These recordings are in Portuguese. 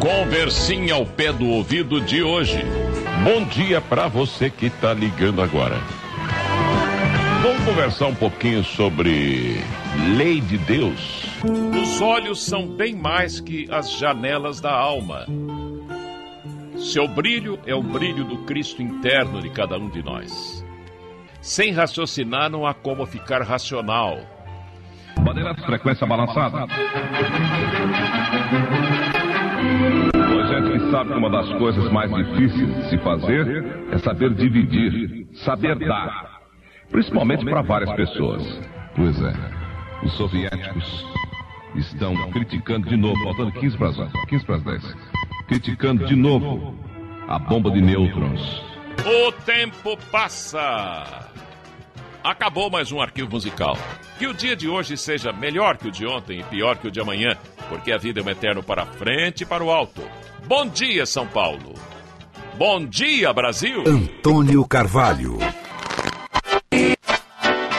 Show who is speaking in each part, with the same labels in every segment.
Speaker 1: Conversinha ao pé do ouvido de hoje. Bom dia para você que está ligando agora. Vamos conversar um pouquinho sobre lei de Deus. Os olhos são bem mais que as janelas da alma. Seu brilho é o brilho do Cristo interno de cada um de nós. Sem raciocinar não há como ficar racional.
Speaker 2: Bandeiras, frequência balançada. Hoje a gente sabe que uma das coisas mais difíceis de se fazer é saber dividir, saber dar. Principalmente para várias pessoas. Pois é, os soviéticos estão criticando de novo, faltando 15 para as 15 para as 10. Criticando de novo a bomba de nêutrons.
Speaker 1: O tempo passa. Acabou mais um arquivo musical. Que o dia de hoje seja melhor que o de ontem e pior que o de amanhã, porque a vida é um eterno para frente e para o alto. Bom dia, São Paulo. Bom dia, Brasil.
Speaker 3: Antônio Carvalho.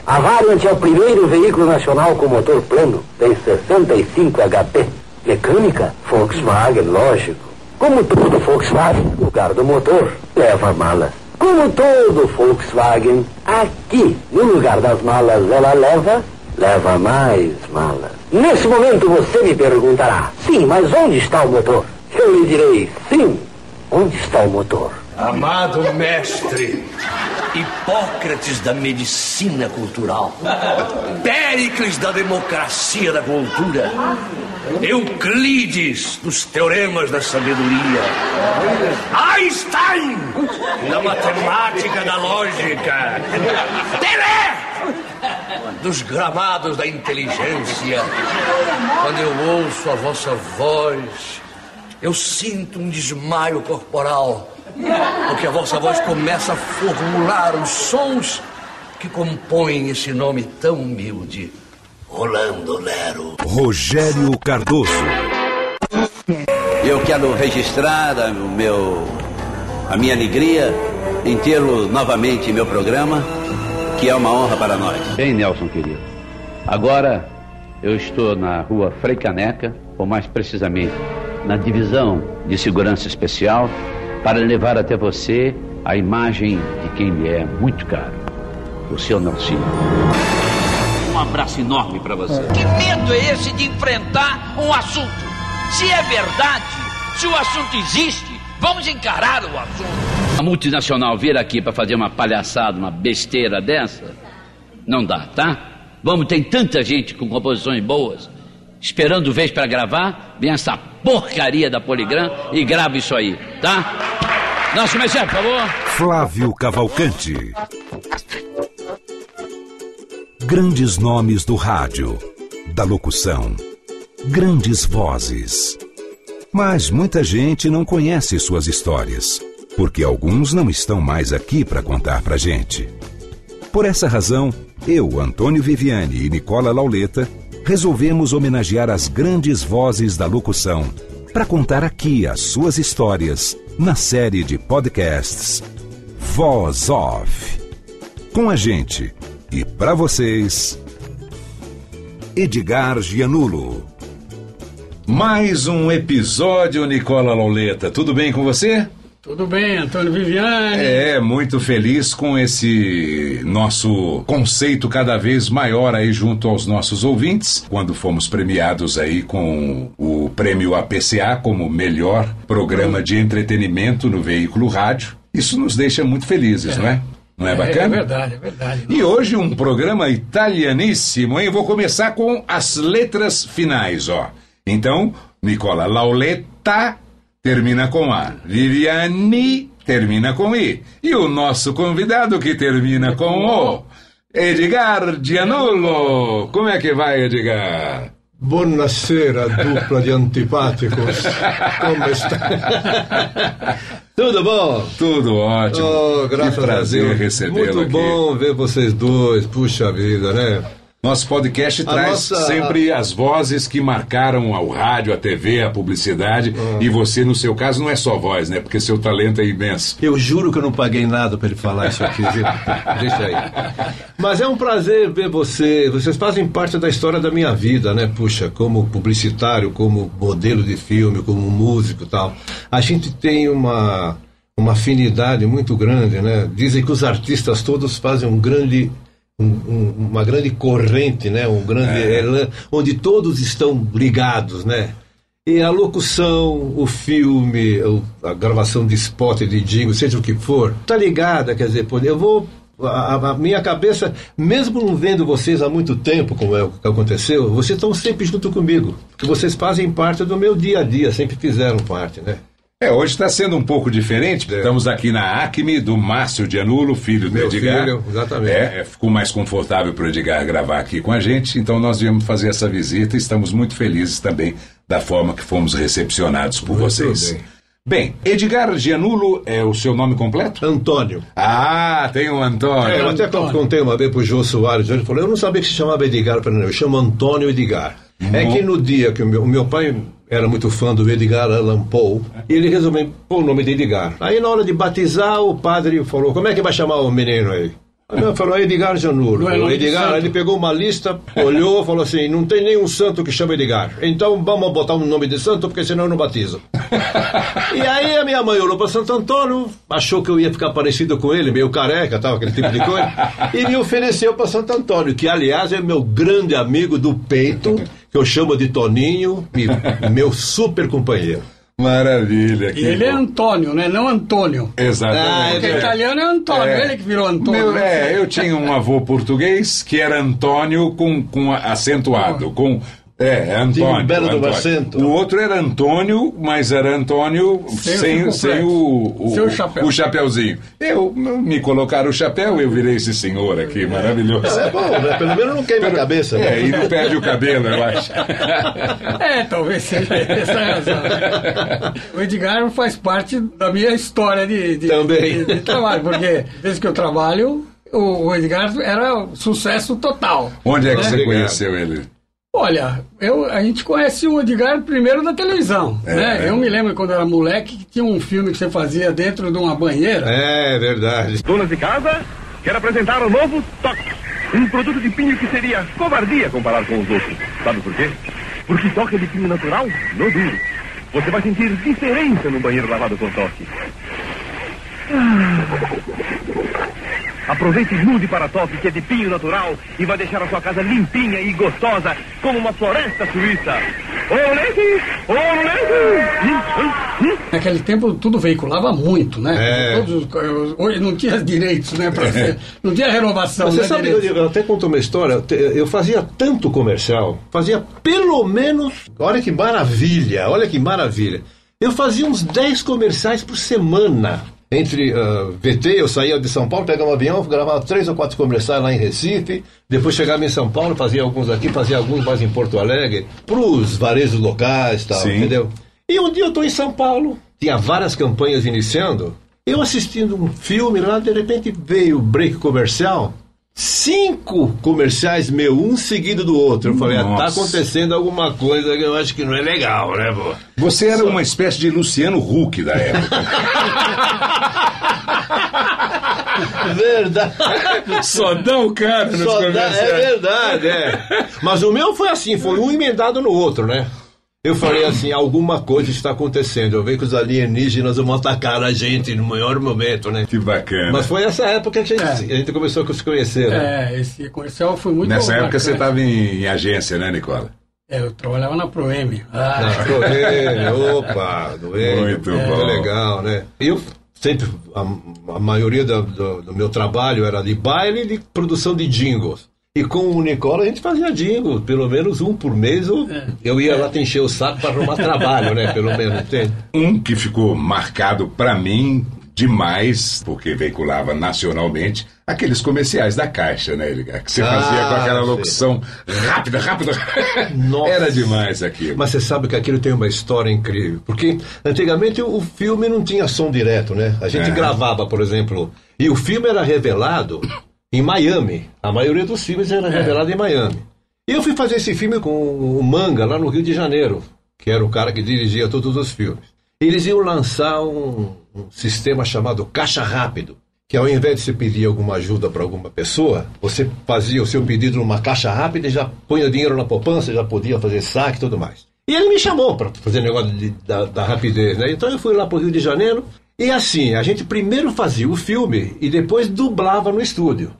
Speaker 4: A Variant é o primeiro veículo nacional com motor plano. Tem 65 HP. Mecânica? Volkswagen, lógico. Como todo Volkswagen, o lugar do motor leva malas. Como todo Volkswagen, aqui, no lugar das malas, ela leva, leva mais malas. Nesse momento você me perguntará, sim, mas onde está o motor? Eu lhe direi, sim, onde está o motor?
Speaker 5: Amado mestre, Hipócrates da medicina cultural, Péricles da democracia da cultura, Euclides dos teoremas da sabedoria, Einstein da matemática da lógica, Pelé dos gramados da inteligência. Quando eu ouço a vossa voz, eu sinto um desmaio corporal porque a vossa voz começa a formular os sons que compõem esse nome tão humilde. Rolando Lero.
Speaker 3: Rogério Cardoso.
Speaker 6: Eu quero registrar a, o meu, a minha alegria em tê-lo novamente em meu programa, que é uma honra para nós.
Speaker 7: Bem, Nelson, querido. Agora eu estou na rua Frei Caneca, ou mais precisamente na divisão de segurança especial, para levar até você a imagem de quem lhe é muito caro, o seu Nelson.
Speaker 6: Um abraço enorme para você.
Speaker 8: Que medo é esse de enfrentar um assunto? Se é verdade, se o assunto existe, vamos encarar o assunto.
Speaker 7: A multinacional vir aqui para fazer uma palhaçada, uma besteira dessa, não dá, tá? Vamos, tem tanta gente com composições boas, esperando vez para gravar, vem essa porcaria da Poligram e grava isso aí, tá? Nosso mexer, por favor.
Speaker 3: Flávio Cavalcante. Grandes nomes do rádio, da locução, grandes vozes. Mas muita gente não conhece suas histórias, porque alguns não estão mais aqui para contar pra gente. Por essa razão, eu, Antônio Viviane e Nicola Lauleta resolvemos homenagear as grandes vozes da locução para contar aqui as suas histórias na série de podcasts Voz Off. Com a gente e para vocês, Edgar Gianulo.
Speaker 9: Mais um episódio, Nicola Loleta. Tudo bem com você?
Speaker 10: Tudo bem, Antônio Viviane.
Speaker 9: É, muito feliz com esse nosso conceito cada vez maior aí junto aos nossos ouvintes, quando fomos premiados aí com o prêmio APCA como melhor programa de entretenimento no veículo rádio. Isso nos deixa muito felizes, é. não é? Não é, é bacana?
Speaker 10: É verdade, é verdade.
Speaker 9: E hoje um programa italianíssimo, hein? Vou começar com as letras finais, ó. Então, Nicola Lauleta termina com A. Viviane termina com I. E o nosso convidado que termina com O. Edgar Gianulo. Como é que vai, Edgar?
Speaker 11: Buonasera, dupla de antipáticos. Como está? Tudo bom?
Speaker 9: Tudo ótimo.
Speaker 11: Oh, graças
Speaker 9: que prazer recebê-lo
Speaker 11: Muito
Speaker 9: aqui.
Speaker 11: bom ver vocês dois. Puxa vida, né?
Speaker 9: Nosso podcast
Speaker 11: A
Speaker 9: traz
Speaker 11: nossa-
Speaker 9: sempre as vozes que marcaram o rádio, a TV, a publicidade.
Speaker 11: Ah.
Speaker 9: E você, no seu caso, não é só voz, né? Porque seu talento é imenso.
Speaker 11: Eu juro que eu não paguei nada para ele falar isso aqui, viu? Deixa aí. Mas é um prazer ver você. Vocês fazem parte da história da minha vida, né? Puxa, como publicitário, como modelo de filme, como músico e tal. A gente tem uma, uma afinidade muito grande, né? Dizem que os artistas todos fazem um grande. Um- um- uma grande corrente, né? Um grande elan, onde todos estão ligados, né? E a locução, o filme, a gravação de spot, de jingle, seja o que for, tá ligada, quer dizer, eu vou. A, a- a minha cabeça, mesmo não vendo vocês há muito tempo, como é o que aconteceu, vocês estão sempre junto comigo. Porque vocês fazem parte do meu dia a dia, sempre fizeram parte, né?
Speaker 9: É, hoje está sendo um pouco diferente. Estamos aqui na Acme do Márcio Dianulo, filho do
Speaker 11: Meu
Speaker 9: Edgar.
Speaker 11: filho, exatamente.
Speaker 9: É, é, ficou mais confortável para o Edgar gravar aqui com a gente, então nós viemos fazer essa visita e estamos muito felizes também da forma que fomos recepcionados por
Speaker 11: Muito
Speaker 9: vocês.
Speaker 11: bem.
Speaker 9: Bem, Edgar Gianulo é o seu nome completo?
Speaker 11: Antônio.
Speaker 9: Ah, tem um Antônio.
Speaker 11: É, eu até contei uma vez pro Jô Soares, ele falou, eu não sabia que se chamava Edgar, eu chamo Antônio Edgar. É que no dia que o meu, o meu pai era muito fã do Edgar Allan Poe, e ele resolveu pôr o nome de Edgar. Aí na hora de batizar, o padre falou, como é que vai chamar o menino aí? Ele falou, Edgar Janulo.
Speaker 10: Não é
Speaker 11: Edgar, ele pegou uma lista, olhou, falou assim, não tem nenhum santo que chama Edgar. Então vamos botar um nome de santo, porque senão eu não batizo. E aí a minha mãe olhou para Santo Antônio, achou que eu ia ficar parecido com ele, meio careca, tal, aquele tipo de coisa, e me ofereceu para Santo Antônio, que aliás é meu grande amigo do peito, que eu chamo de Toninho, e meu super companheiro.
Speaker 9: Maravilha.
Speaker 10: E ele é Antônio, né? Não Antônio.
Speaker 9: Exatamente.
Speaker 10: Porque italiano é Antônio,
Speaker 9: É.
Speaker 10: ele que virou Antônio.
Speaker 9: Meu,
Speaker 10: né?
Speaker 9: é, eu tinha um avô português que era Antônio com, com acentuado, com é, Antônio.
Speaker 11: Tinha um belo do
Speaker 9: Antônio.
Speaker 11: acento.
Speaker 9: O outro era Antônio, mas era Antônio
Speaker 10: Sem o
Speaker 9: sem, sem o, o,
Speaker 10: Sem o chapéu.
Speaker 9: o chapéuzinho. Eu, me colocaram o chapéu, eu virei esse senhor aqui, maravilhoso.
Speaker 11: É bom, né? Pelo menos não queima a cabeça.
Speaker 9: É,
Speaker 11: Né?
Speaker 9: e não perde o cabelo, eu acho.
Speaker 10: É, talvez seja essa a razão. né? O Edgar faz parte da minha história de, de,
Speaker 11: Também.
Speaker 10: de- de trabalho, porque desde que eu trabalho, o, Edgar era sucesso total.
Speaker 9: Onde é que
Speaker 10: né?
Speaker 9: você conheceu ele?
Speaker 10: Olha, eu, a gente conhece o Edgar primeiro da televisão.
Speaker 9: É.
Speaker 10: né? Eu me lembro quando era moleque que tinha um filme que você fazia dentro de uma banheira.
Speaker 11: É verdade.
Speaker 12: Donas de casa, quero apresentar o novo Toque. Um produto de pinho que seria covardia comparar com os outros. Sabe por quê? Porque toque de pinho natural, no duro. Você vai sentir diferença no banheiro lavado com toque. Ah. Aproveite e mude para toque que é de pinho natural e vai deixar a sua casa limpinha e gostosa como uma floresta suíça.
Speaker 10: Naquele tempo tudo veiculava muito, né?
Speaker 11: É.
Speaker 10: Todos hoje não tinha direitos, né? Pra ser, não tinha renovação.
Speaker 11: Você
Speaker 10: né,
Speaker 11: sabe, eu, eu até conto uma história. Eu fazia tanto comercial, fazia pelo menos. Olha que maravilha, olha que maravilha. Eu fazia uns 10 comerciais por semana. Entre ah, VT, eu saía de São Paulo, pegava um avião, gravava três ou quatro comerciais lá em Recife, depois chegava em São Paulo, fazia alguns aqui, fazia alguns mais em Porto Alegre, pros varejos locais e tal,
Speaker 9: Sim.
Speaker 11: entendeu? E um dia eu tô em São Paulo, tinha várias campanhas iniciando, eu assistindo um filme lá, de repente veio o break comercial, cinco comerciais meu, um seguido do outro. Eu falei, ah, tá acontecendo alguma coisa que eu acho que não é legal, né, pô?
Speaker 9: Você era uma espécie de Luciano Huck da época.
Speaker 11: Verdade.
Speaker 9: Só dá o cara nos
Speaker 11: Só dá-
Speaker 9: comerciais.
Speaker 11: é verdade, é. Mas o meu foi assim, foi um emendado no outro, né? Eu falei assim, alguma coisa está acontecendo. Eu vejo que os alienígenas vão atacar a gente no maior momento, né?
Speaker 9: Que bacana.
Speaker 11: Mas foi essa época que a gente, a gente começou a se conhecer, né?
Speaker 10: É, esse comercial foi muito
Speaker 9: Nessa época você
Speaker 10: bacana.
Speaker 9: estava em, em agência, né, Nicola?
Speaker 10: É, eu trabalhava na Proem. Ah,
Speaker 11: Ah, Correio, opa, doente.
Speaker 9: Muito
Speaker 11: é,
Speaker 9: bom.
Speaker 11: legal, né? Eu sempre, a, a maioria do, do- do meu trabalho era de baile e de produção de jingles. E com o Nicola a gente fazia jingle, pelo menos um por mês. Eu, eu ia lá te encher o saco para arrumar trabalho, né? Pelo menos?
Speaker 9: Um que ficou marcado pra mim demais, porque veiculava nacionalmente, aqueles comerciais da Caixa, né, Edgar? Que você fazia com aquela
Speaker 11: Ah,
Speaker 9: locução rápida, rápida. Era demais aquilo.
Speaker 11: Mas você sabe que aquilo tem uma história incrível. Porque antigamente o filme não tinha som direto, né? A gente
Speaker 9: É.
Speaker 11: gravava, por exemplo, e o filme era revelado em Miami. A maioria dos filmes era revelado em Miami. E eu fui fazer esse filme com o Manga, lá no Rio de Janeiro, que era o cara que dirigia todos os filmes. Eles iam lançar um, um sistema chamado Caixa Rápido, que ao invés de você pedir alguma ajuda para alguma pessoa, você fazia o seu pedido numa caixa rápida e já punha dinheiro na poupança, já podia fazer saque e tudo mais. E ele me chamou para fazer negócio de- da, da rapidez, né? Então eu fui lá para o Rio de Janeiro e assim, a gente primeiro fazia o filme e depois dublava no estúdio.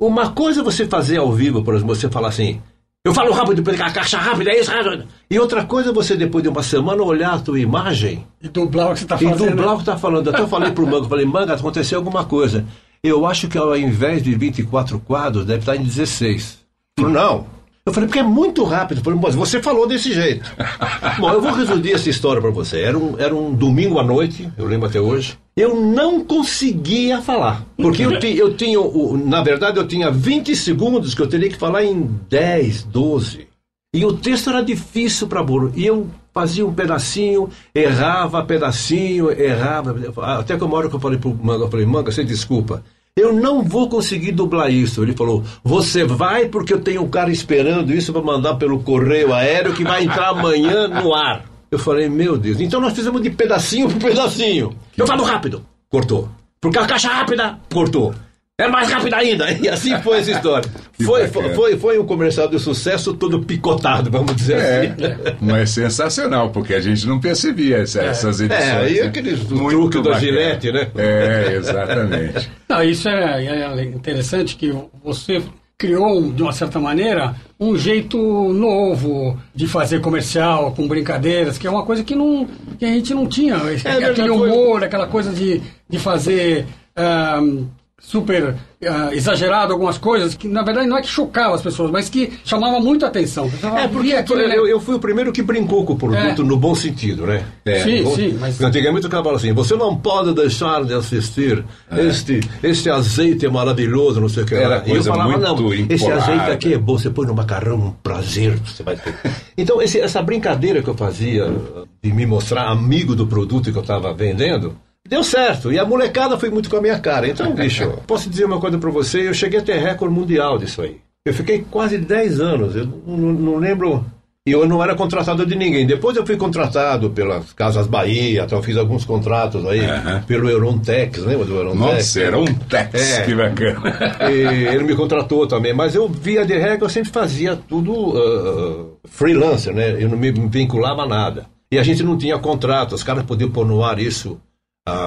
Speaker 11: Uma coisa é você fazer ao vivo, por exemplo, você falar assim, eu falo rápido, porque a caixa rápida é isso. rápido." E outra coisa é você, depois de uma semana, olhar a tua imagem
Speaker 10: E dublar o que você está
Speaker 11: e
Speaker 10: fazendo.
Speaker 11: dublar o que tá falando. Até eu falei pro Manga, eu falei, Manga, aconteceu alguma coisa. Eu acho que ao invés de 24 quadros, deve estar em 16. Ele falou, não. Eu falei, porque é muito rápido. Eu falei, mas você falou desse jeito. Bom, eu vou resumir essa história para você. Era um, era um domingo à noite, eu lembro até hoje. Eu não conseguia falar. Porque eu, ti- eu tinha, na verdade, eu tinha 20 segundos que eu teria que falar em 10, 12. E o texto era difícil para burro. E eu fazia um pedacinho, errava pedacinho, errava. Até que uma hora que eu falei pro Manga, eu falei, Manga, você desculpa. Eu não vou conseguir dublar isso. Ele falou, você vai porque eu tenho um cara esperando isso para mandar pelo correio aéreo que vai entrar amanhã no ar. Eu falei, meu Deus. Então nós fizemos de pedacinho por pedacinho. Eu falo rápido. Cortou. Porque a caixa rápida, cortou. É mais rápida ainda. E assim foi essa história. Foi, foi, foi, foi um comercial de sucesso todo picotado, vamos dizer assim.
Speaker 9: É, mas sensacional, porque a gente não percebia essa- essas edições.
Speaker 11: É, e
Speaker 9: né?
Speaker 11: aqueles
Speaker 9: Muito
Speaker 11: truque da. Gillette, né?
Speaker 9: É, exatamente.
Speaker 10: Não, isso é, é interessante que você criou, de uma certa maneira, um jeito novo de fazer comercial, com brincadeiras, que é uma coisa que, não, que a gente não tinha.
Speaker 11: verdade,
Speaker 10: aquele humor, aquela coisa de, de fazer ah, super ah, exagerado algumas coisas, que na verdade não é que chocava as pessoas, mas que chamava muito a atenção.
Speaker 11: É, porque eu, eu fui o primeiro que brincou com o produto
Speaker 10: É.
Speaker 11: no bom sentido, né?
Speaker 10: Sim,
Speaker 11: no bom-
Speaker 10: sim, mas-
Speaker 11: Antigamente o cara falava assim, você não pode deixar de assistir
Speaker 9: É.
Speaker 11: este, este azeite maravilhoso, não sei o que
Speaker 9: Era
Speaker 11: eu
Speaker 9: coisa
Speaker 11: falava,
Speaker 9: muito
Speaker 11: não, esse azeite aqui é bom, você põe no macarrão, um prazer, você vai ter. Então, esse- essa brincadeira que eu fazia de me mostrar amigo do produto que eu estava vendendo, Deu certo, e a molecada foi muito com a minha cara. Então, bicho, posso dizer uma coisa pra você, eu cheguei a ter recorde mundial disso aí. Eu fiquei quase 10 anos, eu não, não lembro. E eu não era contratado de ninguém. Depois eu fui contratado pelas Casas Bahia, então eu fiz alguns contratos aí, pelo Eurontex, lembra do Eurontex?
Speaker 9: Nossa, Eurontex,
Speaker 11: É.
Speaker 9: que bacana.
Speaker 11: E ele me contratou também, mas eu, via de regra, eu sempre fazia tudo uh, freelancer, né? Eu não me vinculava a nada. E a gente não tinha contrato, os caras podiam pôr no ar isso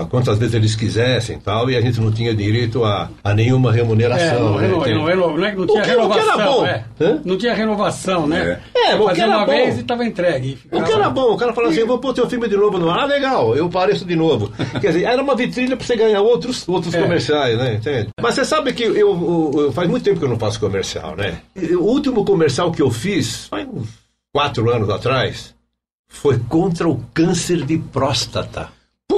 Speaker 11: quantas vezes eles quisessem e tal, e a gente não tinha direito a, a nenhuma
Speaker 10: É,
Speaker 11: remuneração.
Speaker 10: não,
Speaker 11: né?
Speaker 10: não, reno- não é que não tinha renovação.
Speaker 11: era bom?
Speaker 10: é. Não tinha renovação, né?
Speaker 11: É, o que era
Speaker 10: uma
Speaker 11: bom.
Speaker 10: vez e estava entregue. e
Speaker 11: O que
Speaker 10: ficava-
Speaker 11: era bom, o cara falava assim, eu vou pôr teu filme de novo no ar. Ah, legal, eu pareço de novo. Quer dizer, era uma vitrine pra você ganhar outros, outros
Speaker 10: É.
Speaker 11: comerciais, né? Entende? Mas você sabe que eu, eu- eu- faz muito tempo que eu não faço comercial, né? O último comercial que eu fiz, faz uns quatro anos atrás, foi contra o câncer de próstata.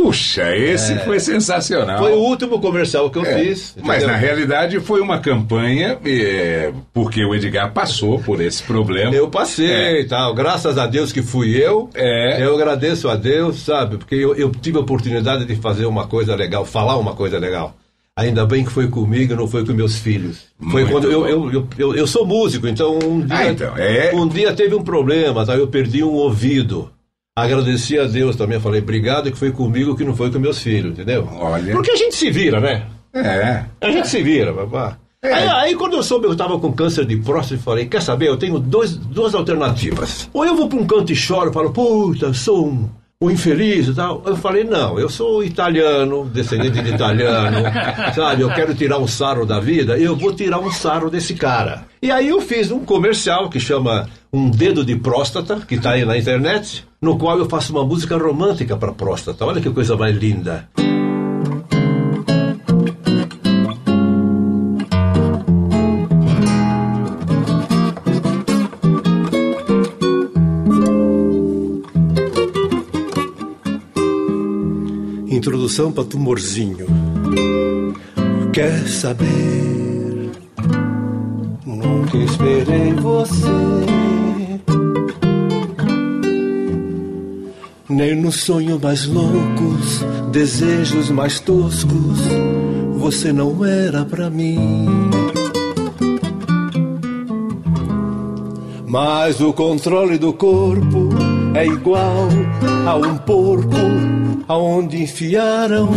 Speaker 9: Puxa, esse
Speaker 11: É.
Speaker 9: foi sensacional.
Speaker 11: Foi o último comercial que eu
Speaker 9: É,
Speaker 11: fiz.
Speaker 9: Mas
Speaker 11: entendeu?
Speaker 9: na realidade foi uma campanha, é, porque o Edgar passou por esse problema.
Speaker 11: Eu passei e tal, graças a Deus que fui eu.
Speaker 9: É.
Speaker 11: Eu agradeço a Deus, sabe? Porque eu, eu tive a oportunidade de fazer uma coisa legal, falar uma coisa legal. Ainda bem que foi comigo, não foi com meus filhos. Foi
Speaker 9: Muito
Speaker 11: quando eu, eu, eu, eu, eu sou músico, então um dia,
Speaker 9: Ah, então, é-
Speaker 11: um dia teve um problema, tá? eu perdi um ouvido. Agradeci a Deus também, falei, obrigado que foi comigo que não foi com meus filhos, entendeu?
Speaker 9: Olha.
Speaker 11: Porque a gente se vira, né?
Speaker 9: É.
Speaker 11: A gente se vira, babá. Aí, aí quando eu soube que eu estava com câncer de próstata, eu falei, quer saber, eu tenho dois, duas alternativas. Ou eu vou para um canto e choro, falo, puta, sou um, um infeliz e tal. Eu falei, não, eu sou italiano, descendente de italiano, sabe, eu quero tirar um sarro da vida, eu vou tirar um sarro desse cara. E aí eu fiz um comercial que chama Um Dedo de Próstata, que está aí na internet, no qual eu faço uma música romântica para próstata. Olha que coisa mais linda.
Speaker 13: introdução para tumorzinho. Quer saber? Nunca esperei você. Nem nos sonhos mais loucos, desejos mais toscos, você não era pra mim. Mas o controle do corpo é igual a um porco aonde enfiaram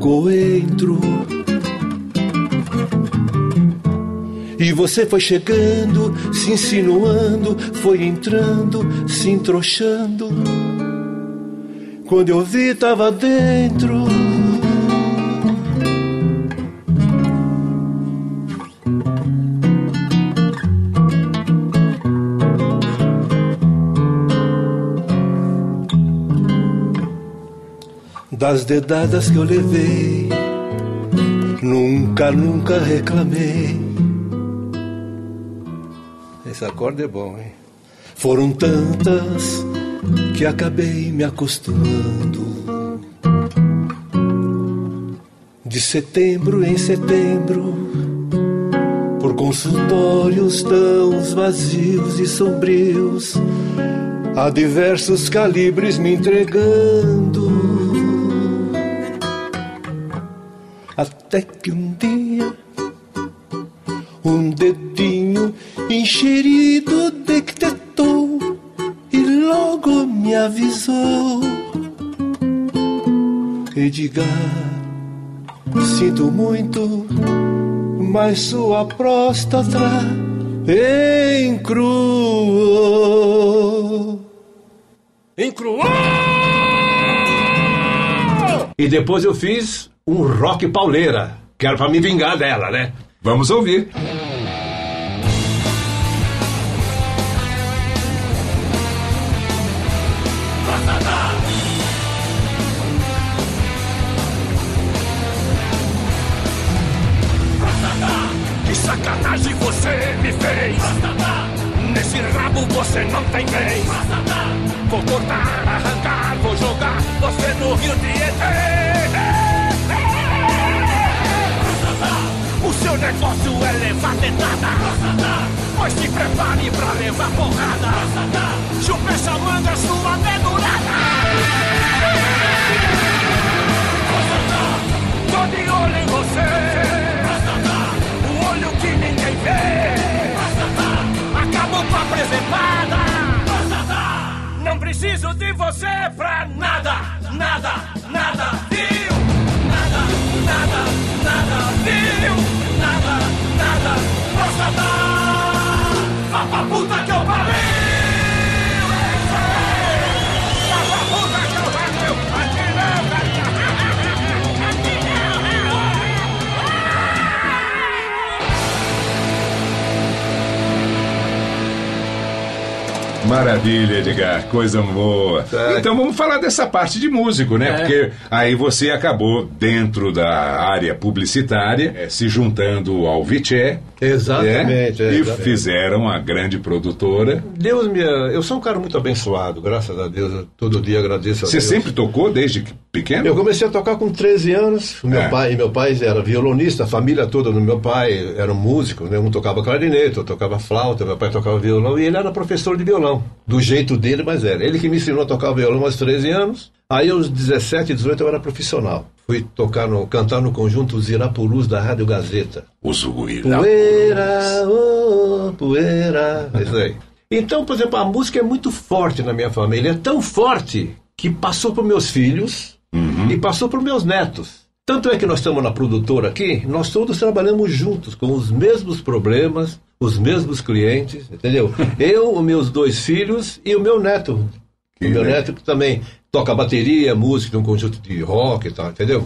Speaker 13: coentro. E você foi chegando, se insinuando, foi entrando, se entrochando. Quando eu vi, tava dentro. Das dedadas que eu levei, nunca, nunca reclamei. Esse acorde é bom, hein? Foram tantas que acabei me acostumando. De setembro em setembro, por consultórios tão vazios e sombrios, a diversos calibres me entregando. Até que um dia, um dedinho encherido me avisou. Edgar, sinto muito, mas sua próstata encruou.
Speaker 11: Encruou! E depois eu fiz um rock pauleira, que era pra me vingar dela, né?
Speaker 9: Vamos ouvir.
Speaker 14: Fez! Nesse rabo você não tem vez! Vou cortar, arrancar, vou jogar você no rio de O seu negócio é levar dentada! Pois se prepare pra levar porrada! Chupa essa manga, sua dedurada! Tô de olho em você! O olho que ninguém vê. Acabou com a preservada. Não preciso de você pra nada, nada, nada, viu? Nada, nada, nada, viu? Nada, nada, próstata. Vá pra puta que eu pariu!
Speaker 9: Maravilha, Edgar, coisa boa. Então vamos falar dessa parte de músico, né?
Speaker 11: É.
Speaker 9: Porque aí você acabou dentro da área publicitária, eh, se juntando ao Viché.
Speaker 11: Exatamente,
Speaker 9: né?
Speaker 11: é,
Speaker 9: E
Speaker 11: exatamente.
Speaker 9: fizeram a grande produtora.
Speaker 11: Deus me. Eu sou um cara muito abençoado, graças a Deus. Eu todo dia agradeço a
Speaker 9: Você
Speaker 11: Deus.
Speaker 9: sempre tocou desde que- pequeno?
Speaker 11: Eu comecei a tocar com 13 anos. Meu
Speaker 9: É.
Speaker 11: pai, meu pai era violonista, a família toda do meu pai era músico, né? Um tocava clarinete, outro tocava flauta, meu pai tocava violão e ele era professor de violão. Do jeito dele, mas era. Ele que me ensinou a tocar violão aos 13 anos. Aí aos 17, 18 eu era profissional. Fui tocar no, cantar no conjunto Os Irapurus da Rádio Gazeta.
Speaker 9: Os
Speaker 11: Poeira, oh, poeira. É isso aí. Então, por exemplo, a música é muito forte na minha família. É tão forte que passou para meus filhos e passou para meus netos. Tanto é que nós estamos na produtora aqui, nós todos trabalhamos juntos, com os mesmos problemas, os mesmos clientes, entendeu? Eu, os meus dois filhos e o meu neto. o meu neto que também toca bateria, música, um conjunto de rock e tal, entendeu?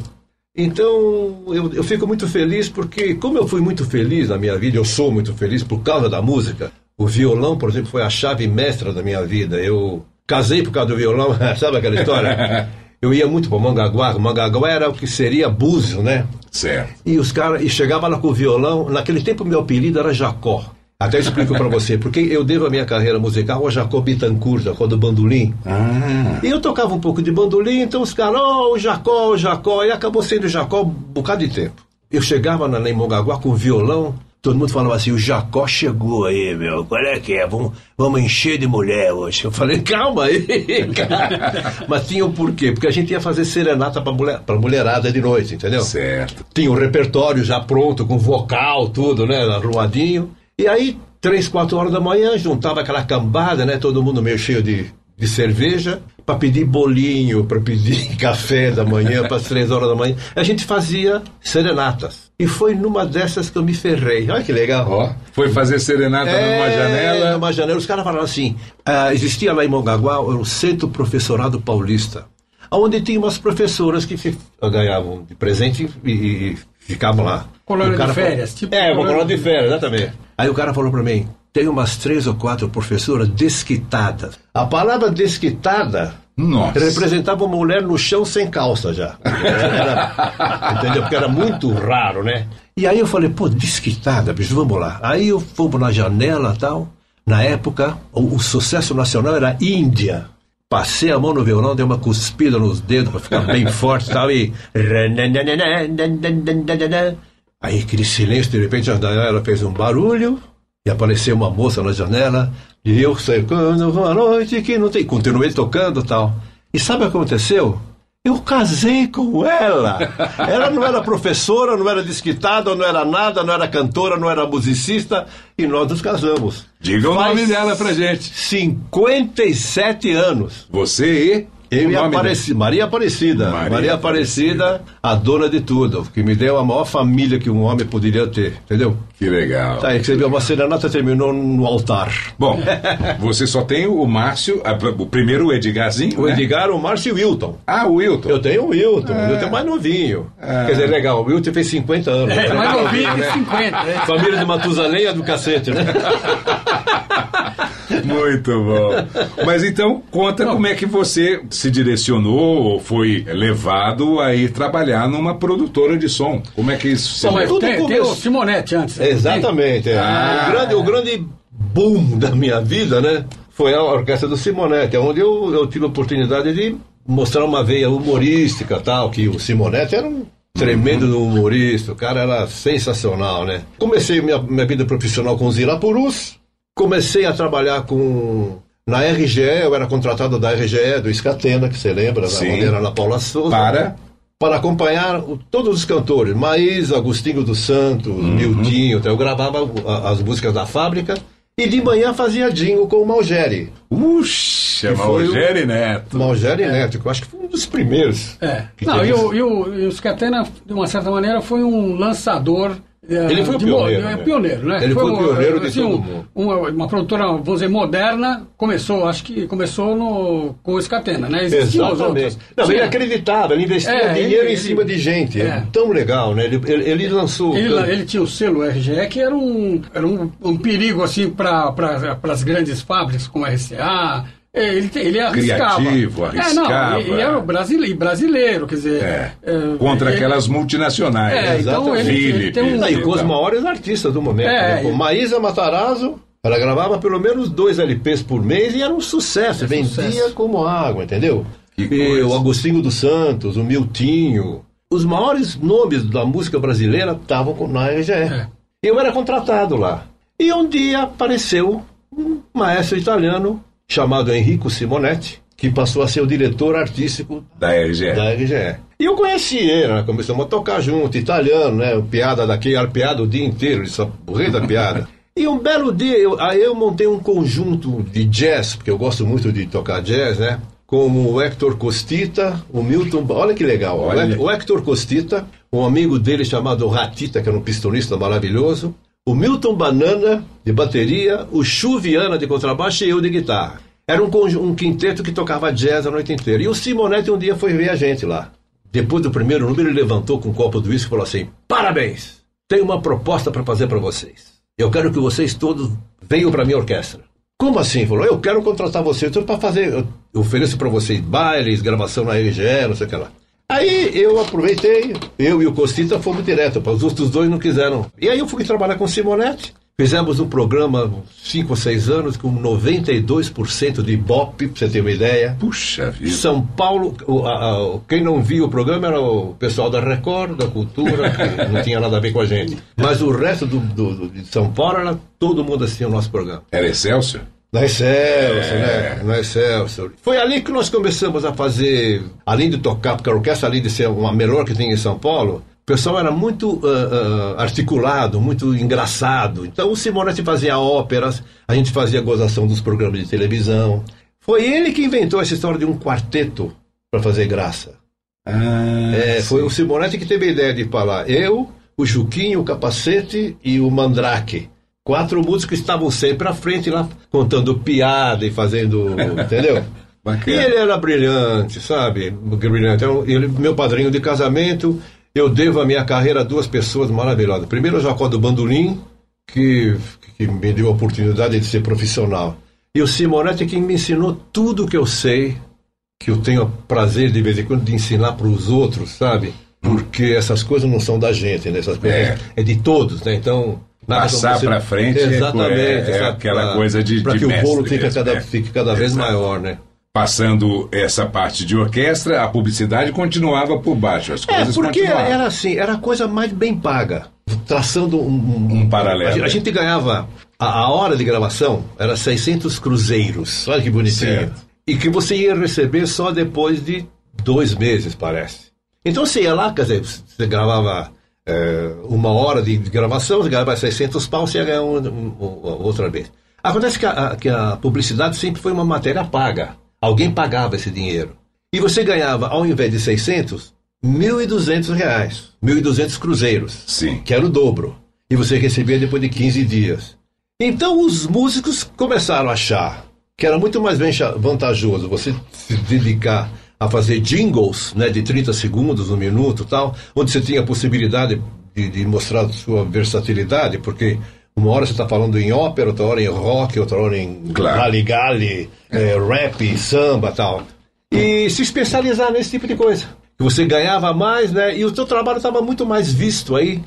Speaker 11: Então, eu, eu fico muito feliz porque, como eu fui muito feliz na minha vida, eu sou muito feliz por causa da música. O violão, por exemplo, foi a chave mestra da minha vida. Eu casei por causa do violão, sabe aquela história? Eu ia muito para Mangaguá, Mangaguá era o que seria Búzio, né?
Speaker 9: Certo.
Speaker 11: E os caras, e chegava lá com o violão, naquele tempo meu apelido era Jacó. Até explico pra você, porque eu devo a minha carreira musical ao Jacob Bittencourt, Jacó do bandolim.
Speaker 9: Ah.
Speaker 11: E eu tocava um pouco de bandolim, então os caras, oh, o Jacó, o Jacó, e acabou sendo Jacó um bocado de tempo. Eu chegava na Nemongaguá com violão, todo mundo falava assim, o Jacó chegou aí, meu, qual é que é? Vamos, vamos encher de mulher hoje. Eu falei, calma aí, cara. Mas tinha um porquê, porque a gente ia fazer serenata pra, mulher, pra mulherada de noite, entendeu?
Speaker 9: Certo.
Speaker 11: Tinha o repertório já pronto, com vocal, tudo, né, arrumadinho. E aí, três, quatro horas da manhã, juntava aquela cambada, né, todo mundo meio cheio de, de cerveja, para pedir bolinho, para pedir café da manhã, para as três horas da manhã. A gente fazia serenatas. E foi numa dessas que eu me ferrei. Olha que legal.
Speaker 9: Ó, foi fazer serenata numa janela.
Speaker 11: É, Numa janela. Os caras falaram assim: ah, existia lá em Mongaguá o Centro Professorado Paulista, onde tinha umas professoras que ganhavam de presente e, e ficavam lá.
Speaker 10: Colônia de
Speaker 11: falou-
Speaker 10: férias, tipo
Speaker 11: é, uma
Speaker 10: colônia
Speaker 11: de
Speaker 10: de-
Speaker 11: férias, exatamente. Aí o cara falou pra mim: tem umas três ou quatro professoras desquitadas. A palavra desquitada.
Speaker 9: Nossa.
Speaker 11: Representava uma mulher no chão sem calça já. Era- entendeu? Porque era muito raro, né? E aí eu falei, pô, desquitada, bicho, vamos lá. Aí eu fomos na janela tal. Na época, o, o sucesso nacional era Índia. Passei a mão no violão, dei uma cuspida nos dedos pra ficar bem forte e tal. E. Aí aquele silêncio, de repente a janela fez um barulho e apareceu uma moça na janela. E eu secando uma noite que não tem. Continuei tocando e tal. E sabe o que aconteceu? Eu casei com ela. Ela não era professora, não era desquitada, não era nada, não era cantora, não era musicista. E nós nos casamos.
Speaker 9: Diga o nome dela pra gente.
Speaker 11: 57 anos.
Speaker 9: Você e.
Speaker 11: Eu e Apareci- Maria Aparecida.
Speaker 9: Maria
Speaker 11: Maria, Aparecida, a dona de tudo. Que me deu a maior família que um homem poderia ter. Entendeu?
Speaker 9: Que legal.
Speaker 11: Tá, aí você viu uma serenata terminou no altar.
Speaker 9: Bom, você só tem o Márcio, a- o primeiro o Edgarzinho.
Speaker 11: O
Speaker 9: né?
Speaker 11: Edgar, o Márcio e o Wilton.
Speaker 9: Ah, o Wilton.
Speaker 11: Eu tenho o Wilton,
Speaker 9: Ah.
Speaker 11: o Wilton é mais novinho.
Speaker 9: Ah.
Speaker 11: Quer dizer, legal, o Wilton fez 50 anos.
Speaker 10: É,
Speaker 11: Né?
Speaker 10: mais novinho que 50. né?
Speaker 11: Família de Matusalém é do cacete, né?
Speaker 9: Muito bom. Mas então, conta como é que você se direcionou ou foi levado a ir trabalhar numa produtora de som. Como é que isso se
Speaker 10: Bom, mas
Speaker 9: deu?
Speaker 10: tem, tem o Simonetti antes. né?
Speaker 11: Exatamente. é.
Speaker 9: Ah.
Speaker 11: O, grande, o grande boom da minha vida, né? Foi a orquestra do Simonetti, onde eu, eu tive a oportunidade de mostrar uma veia humorística tal, que o Simonetti era um tremendo humorista, o cara era sensacional, né? Comecei minha, minha vida profissional com os Irapurus, comecei a trabalhar com. Na RGE, eu era contratado da RGE, do Escatena, que você lembra,
Speaker 9: Sim.
Speaker 11: na maneira na Paula Souza.
Speaker 9: Para?
Speaker 11: Para acompanhar o- todos os cantores, Maísa, Agostinho dos Santos, Miltinho, então eu gravava as músicas da fábrica e de manhã fazia jingle com o Malgeri.
Speaker 9: Uxa,
Speaker 11: Que foi o-
Speaker 9: Malgeri Neto.
Speaker 11: Malgeri Neto, que eu acho que foi um dos primeiros.
Speaker 10: É.
Speaker 11: Que
Speaker 10: Não,
Speaker 11: teve
Speaker 10: e o, e, o, e o Scatena, de uma certa maneira, foi um lançador. Eh,
Speaker 11: Ele foi o pioneiro,
Speaker 10: é
Speaker 11: né?
Speaker 10: pioneiro, né?
Speaker 11: Ele foi o
Speaker 10: um,
Speaker 11: pioneiro de todo
Speaker 10: um-
Speaker 11: mundo.
Speaker 10: Uma, uma produtora, vamos dizer, moderna, começou, acho que começou no, com o Scatena, né? Existiam
Speaker 11: Exatamente. Não, ele
Speaker 10: Tinha-
Speaker 11: acreditava, ele investia
Speaker 10: É,
Speaker 11: dinheiro
Speaker 10: ele-
Speaker 11: em cima de gente. É.
Speaker 10: é.
Speaker 11: tão legal, né? Ele, ele, ele lançou.
Speaker 10: Ele, ele tinha o selo RGE, que era um, era um, um perigo assim para pra, as grandes fábricas como a RCA. É, Ele, ele arriscava.
Speaker 9: Criativo,
Speaker 10: É, não,
Speaker 9: arriscava.
Speaker 10: e, e era o brasileiro, brasileiro, quer dizer.
Speaker 9: É.
Speaker 10: é,
Speaker 9: Contra
Speaker 10: ele-
Speaker 9: aquelas multinacionais.
Speaker 10: É, então ele- ele tem um-
Speaker 11: e com os maiores artistas do momento.
Speaker 10: É,
Speaker 11: né? Maísa Matarazzo, ela gravava pelo menos dois LPs por mês e era um sucesso, vendia
Speaker 10: sucesso.
Speaker 11: como água, entendeu? E o Agostinho dos Santos, o Miltinho. Os maiores nomes da música brasileira estavam com- na RGE.
Speaker 10: É.
Speaker 11: Eu era contratado lá. E um dia apareceu um maestro italiano chamado Enrico Simonetti, que passou a ser o diretor artístico
Speaker 9: Da RGE.
Speaker 11: da RGE. E eu conheci ele, né? começamos a tocar junto, italiano, né? Piada daqui, era piada o dia inteiro, isso, o rei da piada. E um belo dia, eu, aí eu montei um conjunto de jazz, porque eu gosto muito de tocar jazz, né? Como o Hector Costita, o Milton. Olha que legal. o
Speaker 9: Olha.
Speaker 11: O Hector Costita, um amigo dele chamado Ratita, que era um pistonista maravilhoso. O Milton Banana, de bateria. O Chu Viana, de contrabaixo. E eu, de guitarra. Era um, um quinteto que tocava jazz a noite inteira. E o Simonetti um dia foi ver a gente lá. Depois do primeiro número, ele levantou com um copo de uísque e falou assim: Parabéns! Tenho uma proposta para fazer para vocês. Eu quero que vocês todos venham para minha orquestra. Como assim? Falou: Eu quero contratar vocês para fazer. Eu ofereço para vocês bailes, gravação na RGE, não sei o que lá. Aí eu aproveitei, eu e o Costita fomos direto, para os outros dois não quiseram. E aí eu fui trabalhar com Simonetti. Fizemos um programa, cinco ou seis anos, com 92% de Ibope, pra você ter uma ideia.
Speaker 9: Puxa vida.
Speaker 11: São Paulo, o- a- a- quem não viu o programa era o pessoal da Record, da Cultura, que não tinha nada a ver com a gente. Mas o resto do, do- do- de São Paulo, era, todo mundo assistia o nosso programa.
Speaker 9: Era Excelsior?
Speaker 11: Na Excelsior,
Speaker 9: É.
Speaker 11: né? Na Excelsior. Foi ali que nós começamos a fazer, além de tocar, porque a orquestra, além de ser uma melhor que tinha em São Paulo, o pessoal era muito ah, ah, articulado, muito engraçado. Então o Simonetti fazia óperas, a gente fazia gozação dos programas de televisão. Foi ele que inventou essa história de um quarteto para fazer graça. é, foi o Simonetti que teve a ideia de falar. Eu, o Juquinho, o Capacete e o Mandrake. Quatro músicos estavam sempre à frente lá, contando piada e fazendo. entendeu? E ele era brilhante, sabe? Brilhante. Então, ele, meu padrinho de casamento, eu devo a minha carreira a duas pessoas maravilhosas. Primeiro, o Jacó do Bandolim, que, que me deu a oportunidade de ser profissional. E o Simonetti, que me ensinou tudo que eu sei, que eu tenho o prazer de vez em quando de ensinar para os outros, sabe? Porque essas coisas não são da gente, né? Essas coisas
Speaker 9: É.
Speaker 11: é, de todos, né? Então. Nada
Speaker 9: Passar pra frente é-
Speaker 11: Exatamente.
Speaker 9: é- é aquela
Speaker 11: Pra-
Speaker 9: coisa de- de
Speaker 11: que o bolo fique cada,
Speaker 9: é.
Speaker 11: fique cada vez
Speaker 9: Exato.
Speaker 11: maior, né?
Speaker 9: Passando essa parte de orquestra, a publicidade continuava por baixo. As
Speaker 11: É,
Speaker 9: coisas
Speaker 11: porque
Speaker 9: continuavam.
Speaker 11: era assim, era a coisa mais bem paga. Traçando um, um,
Speaker 9: paralelo,
Speaker 11: A, gente- a
Speaker 9: né?
Speaker 11: gente ganhava, a, a hora de gravação era 600 cruzeiros. Olha que bonitinho.
Speaker 9: Certo.
Speaker 11: E que você ia receber só depois de dois meses, parece. Então você ia lá, quer dizer, você gravava é, uma hora de, gravação, você ganhava 600 pau, você ia ganhar um- um- outra vez. Acontece que a, que a publicidade sempre foi uma matéria paga. Alguém pagava esse dinheiro. E você ganhava, ao invés de 600, 1.200 reais. 1.200 cruzeiros.
Speaker 9: Sim.
Speaker 11: Que era o dobro. E você recebia depois de 15 dias. Então os músicos começaram a achar que era muito mais vantajoso você se dedicar a fazer jingles né, de 30 segundos, um minuto tal, onde você tinha a possibilidade de, de mostrar sua versatilidade, porque uma hora você está falando em ópera, outra hora em rock, outra hora em rally-gally, eh, rap, samba tal. E se especializar nesse tipo de coisa. Você ganhava mais, né? E o seu trabalho estava muito mais visto aí.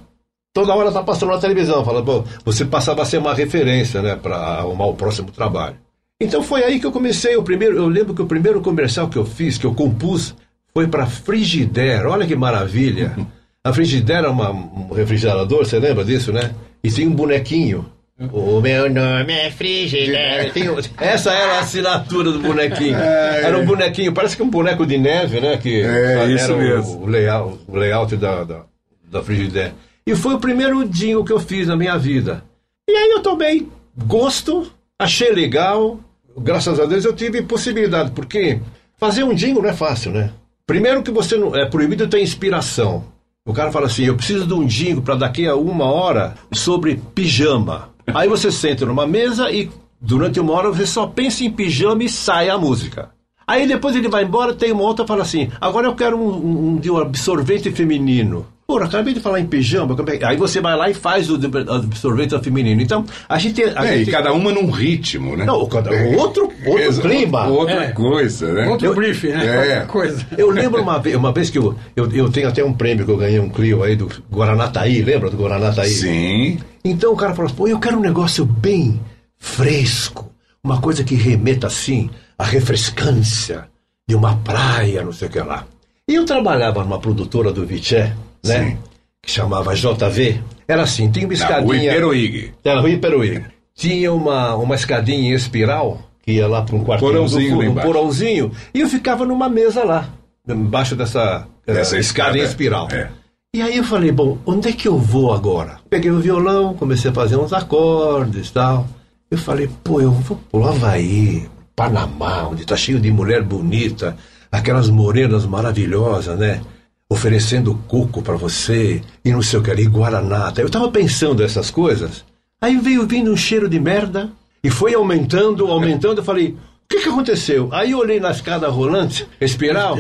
Speaker 11: Toda hora tá passando na televisão, fala, bom, você passava a ser uma referência, né, para arrumar o próximo trabalho. Então foi aí que eu comecei o primeiro, eu lembro que o primeiro comercial que eu fiz, que eu compus, foi para Frigidaire. Olha que maravilha. A Frigidaire é uma, um refrigerador, você lembra disso, né? E tem um bonequinho. O meu nome é Frigidaire. Essa era a assinatura do bonequinho. Era um bonequinho, parece que um boneco de neve, né? Que
Speaker 9: É,
Speaker 11: era
Speaker 9: isso
Speaker 11: o-
Speaker 9: mesmo.
Speaker 11: O, layout, o layout da, da, da Frigidaire. E foi o primeiro jingle que eu fiz na minha vida. E aí eu tomei gosto, achei legal. Graças a Deus eu tive possibilidade, porque fazer um jingle não é fácil, né? Primeiro que você não. É proibido ter inspiração. O cara fala assim: eu preciso de um jingle para daqui a uma hora sobre pijama. Aí você senta numa mesa e durante uma hora você só pensa em pijama e sai a música. Aí depois ele vai embora, tem uma outra fala assim: agora eu quero um, um, um de um absorvente feminino. Pô, acabei de falar em pijama. Aí você vai lá e faz o absorvente feminino. Então, a gente. A
Speaker 9: É,
Speaker 11: gente
Speaker 9: e cada uma num ritmo, né?
Speaker 11: Não, cada outro, outro
Speaker 9: Exa-
Speaker 11: clima.
Speaker 9: Outra
Speaker 11: É.
Speaker 9: coisa, né?
Speaker 10: Outro
Speaker 11: Eu-
Speaker 10: briefing, né?
Speaker 9: É.
Speaker 10: Outra coisa.
Speaker 11: Eu lembro uma vez, uma vez que eu, eu, eu tenho até um prêmio que eu ganhei um Clio aí do Guaranataí, lembra do Guaranataí?
Speaker 9: Sim.
Speaker 11: Então o cara falou assim, pô, eu quero um negócio bem fresco, uma coisa que remeta assim à refrescância de uma praia, não sei o que lá. E eu trabalhava numa produtora do Viché, né? Que chamava JV. Era assim, tinha uma
Speaker 9: Na
Speaker 11: escadinha.
Speaker 9: Rua Iperoig.
Speaker 11: Era Rua Iperuí. Tinha uma, uma escadinha em espiral, que ia lá para um quartinho
Speaker 9: Porãozinho
Speaker 11: do um porãozinho, e eu ficava numa mesa lá, embaixo dessa,
Speaker 9: Dessa
Speaker 11: escada em espiral.
Speaker 9: é.
Speaker 11: E aí eu falei, bom, onde é que eu vou agora? Peguei o violão, comecei a fazer uns acordes e tal. Eu falei, pô, eu vou pro Havaí, Panamá, onde tá cheio de mulher bonita, aquelas morenas maravilhosas, né? Oferecendo coco pra você e não sei o que ali, Guaraná. Eu tava pensando essas coisas. Aí veio vindo um cheiro de merda e foi aumentando, aumentando. Eu falei, o que que aconteceu? Aí eu olhei na escada rolante, espiral,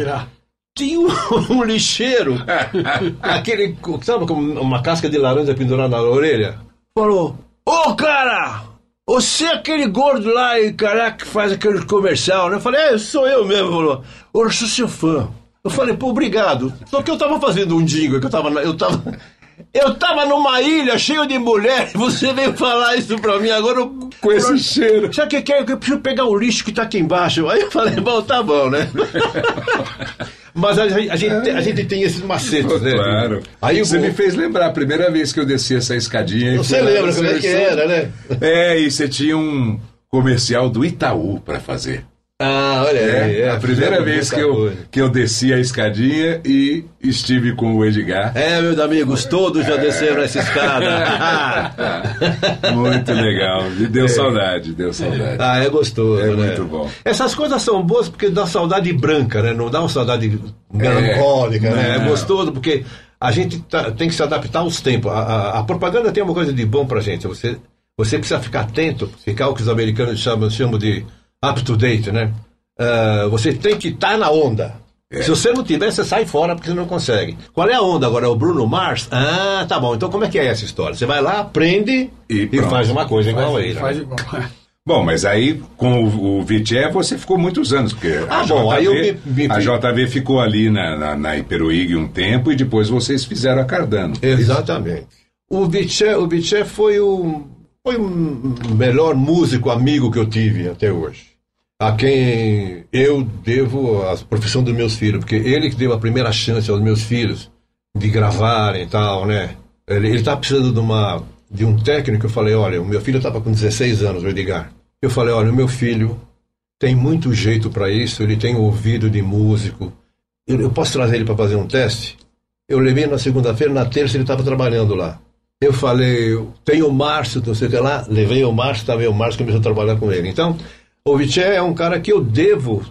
Speaker 11: tinha um, um lixeiro, aquele, sabe, com uma casca de laranja pendurada na orelha. Falou, ô cara, você é aquele gordo lá e caraca que faz aquele comercial, né? Eu falei, é, sou eu mesmo. Falou, eu sou seu fã. Eu falei, pô, obrigado. Só que eu tava fazendo um jingle, que eu tava, eu tava, Eu tava numa ilha cheio de mulher você veio falar isso pra mim agora. eu-
Speaker 9: Com esse cheiro.
Speaker 11: Sabe o que, que é? Eu preciso pegar o lixo que tá aqui embaixo. Aí eu falei, bom, tá bom, né? Mas a, gente- a gente, tem- a gente tem esses macetes, né?
Speaker 9: Claro.
Speaker 11: Aí
Speaker 9: você me fez lembrar a primeira vez que eu desci essa escadinha.
Speaker 11: Você lembra como é que era, né?
Speaker 9: É, e você tinha um comercial do Itaú pra fazer.
Speaker 11: Ah, olha
Speaker 9: É,
Speaker 11: aí. é,
Speaker 9: a primeira vez que eu, que eu desci a escadinha e estive com o Edgar.
Speaker 11: É, meus amigos, todos já desceram essa escada.
Speaker 9: Muito legal. Me deu saudade, deu saudade.
Speaker 11: Ah, é gostoso,
Speaker 9: É
Speaker 11: né?
Speaker 9: muito bom.
Speaker 11: Essas coisas são boas porque dá saudade branca, né? Não dá uma saudade melancólica, né? É gostoso porque a gente tá- tem que se adaptar aos tempos. A, a- a propaganda tem uma coisa de bom pra gente. Você, você precisa ficar atento, ficar o que os americanos chamam, chamam de up to date, né? Ah, você tem que estar na onda. Se você não tiver, você sai fora porque você não consegue. Qual é a onda agora? É o Bruno Mars? Ah, tá bom. Então como é que é essa história? Você vai lá, aprende e,
Speaker 9: pronto.
Speaker 11: faz uma coisa igual a ele.
Speaker 10: Faz
Speaker 11: né?
Speaker 10: igual.
Speaker 9: Bom, mas aí com o, o Vitché você ficou muitos anos, porque
Speaker 11: Ah,
Speaker 9: a,
Speaker 11: bom,
Speaker 9: JV,
Speaker 11: eu me- me-
Speaker 9: a JV ficou ali na, na, na Iperuígue um tempo e depois vocês fizeram a Cardano.
Speaker 11: Exatamente. O Vitché, o foi o foi o melhor músico amigo que eu tive até hoje. A quem eu devo a profissão dos meus filhos, porque ele que deu a primeira chance aos meus filhos de gravarem e tal, né? Ele, ele tá precisando de uma de um técnico, eu falei, olha, o meu filho estava com 16 anos, o Edgar. Eu falei, olha, o meu filho tem muito jeito para isso, ele tem ouvido de músico. Eu, eu posso trazer ele para fazer um teste? Eu levei na segunda-feira, na terça ele estava trabalhando lá. Eu falei, tenho o Márcio, não sei o que lá, levei o Márcio, também o Márcio começou a trabalhar com ele. Então, o Vitché é um cara que eu devo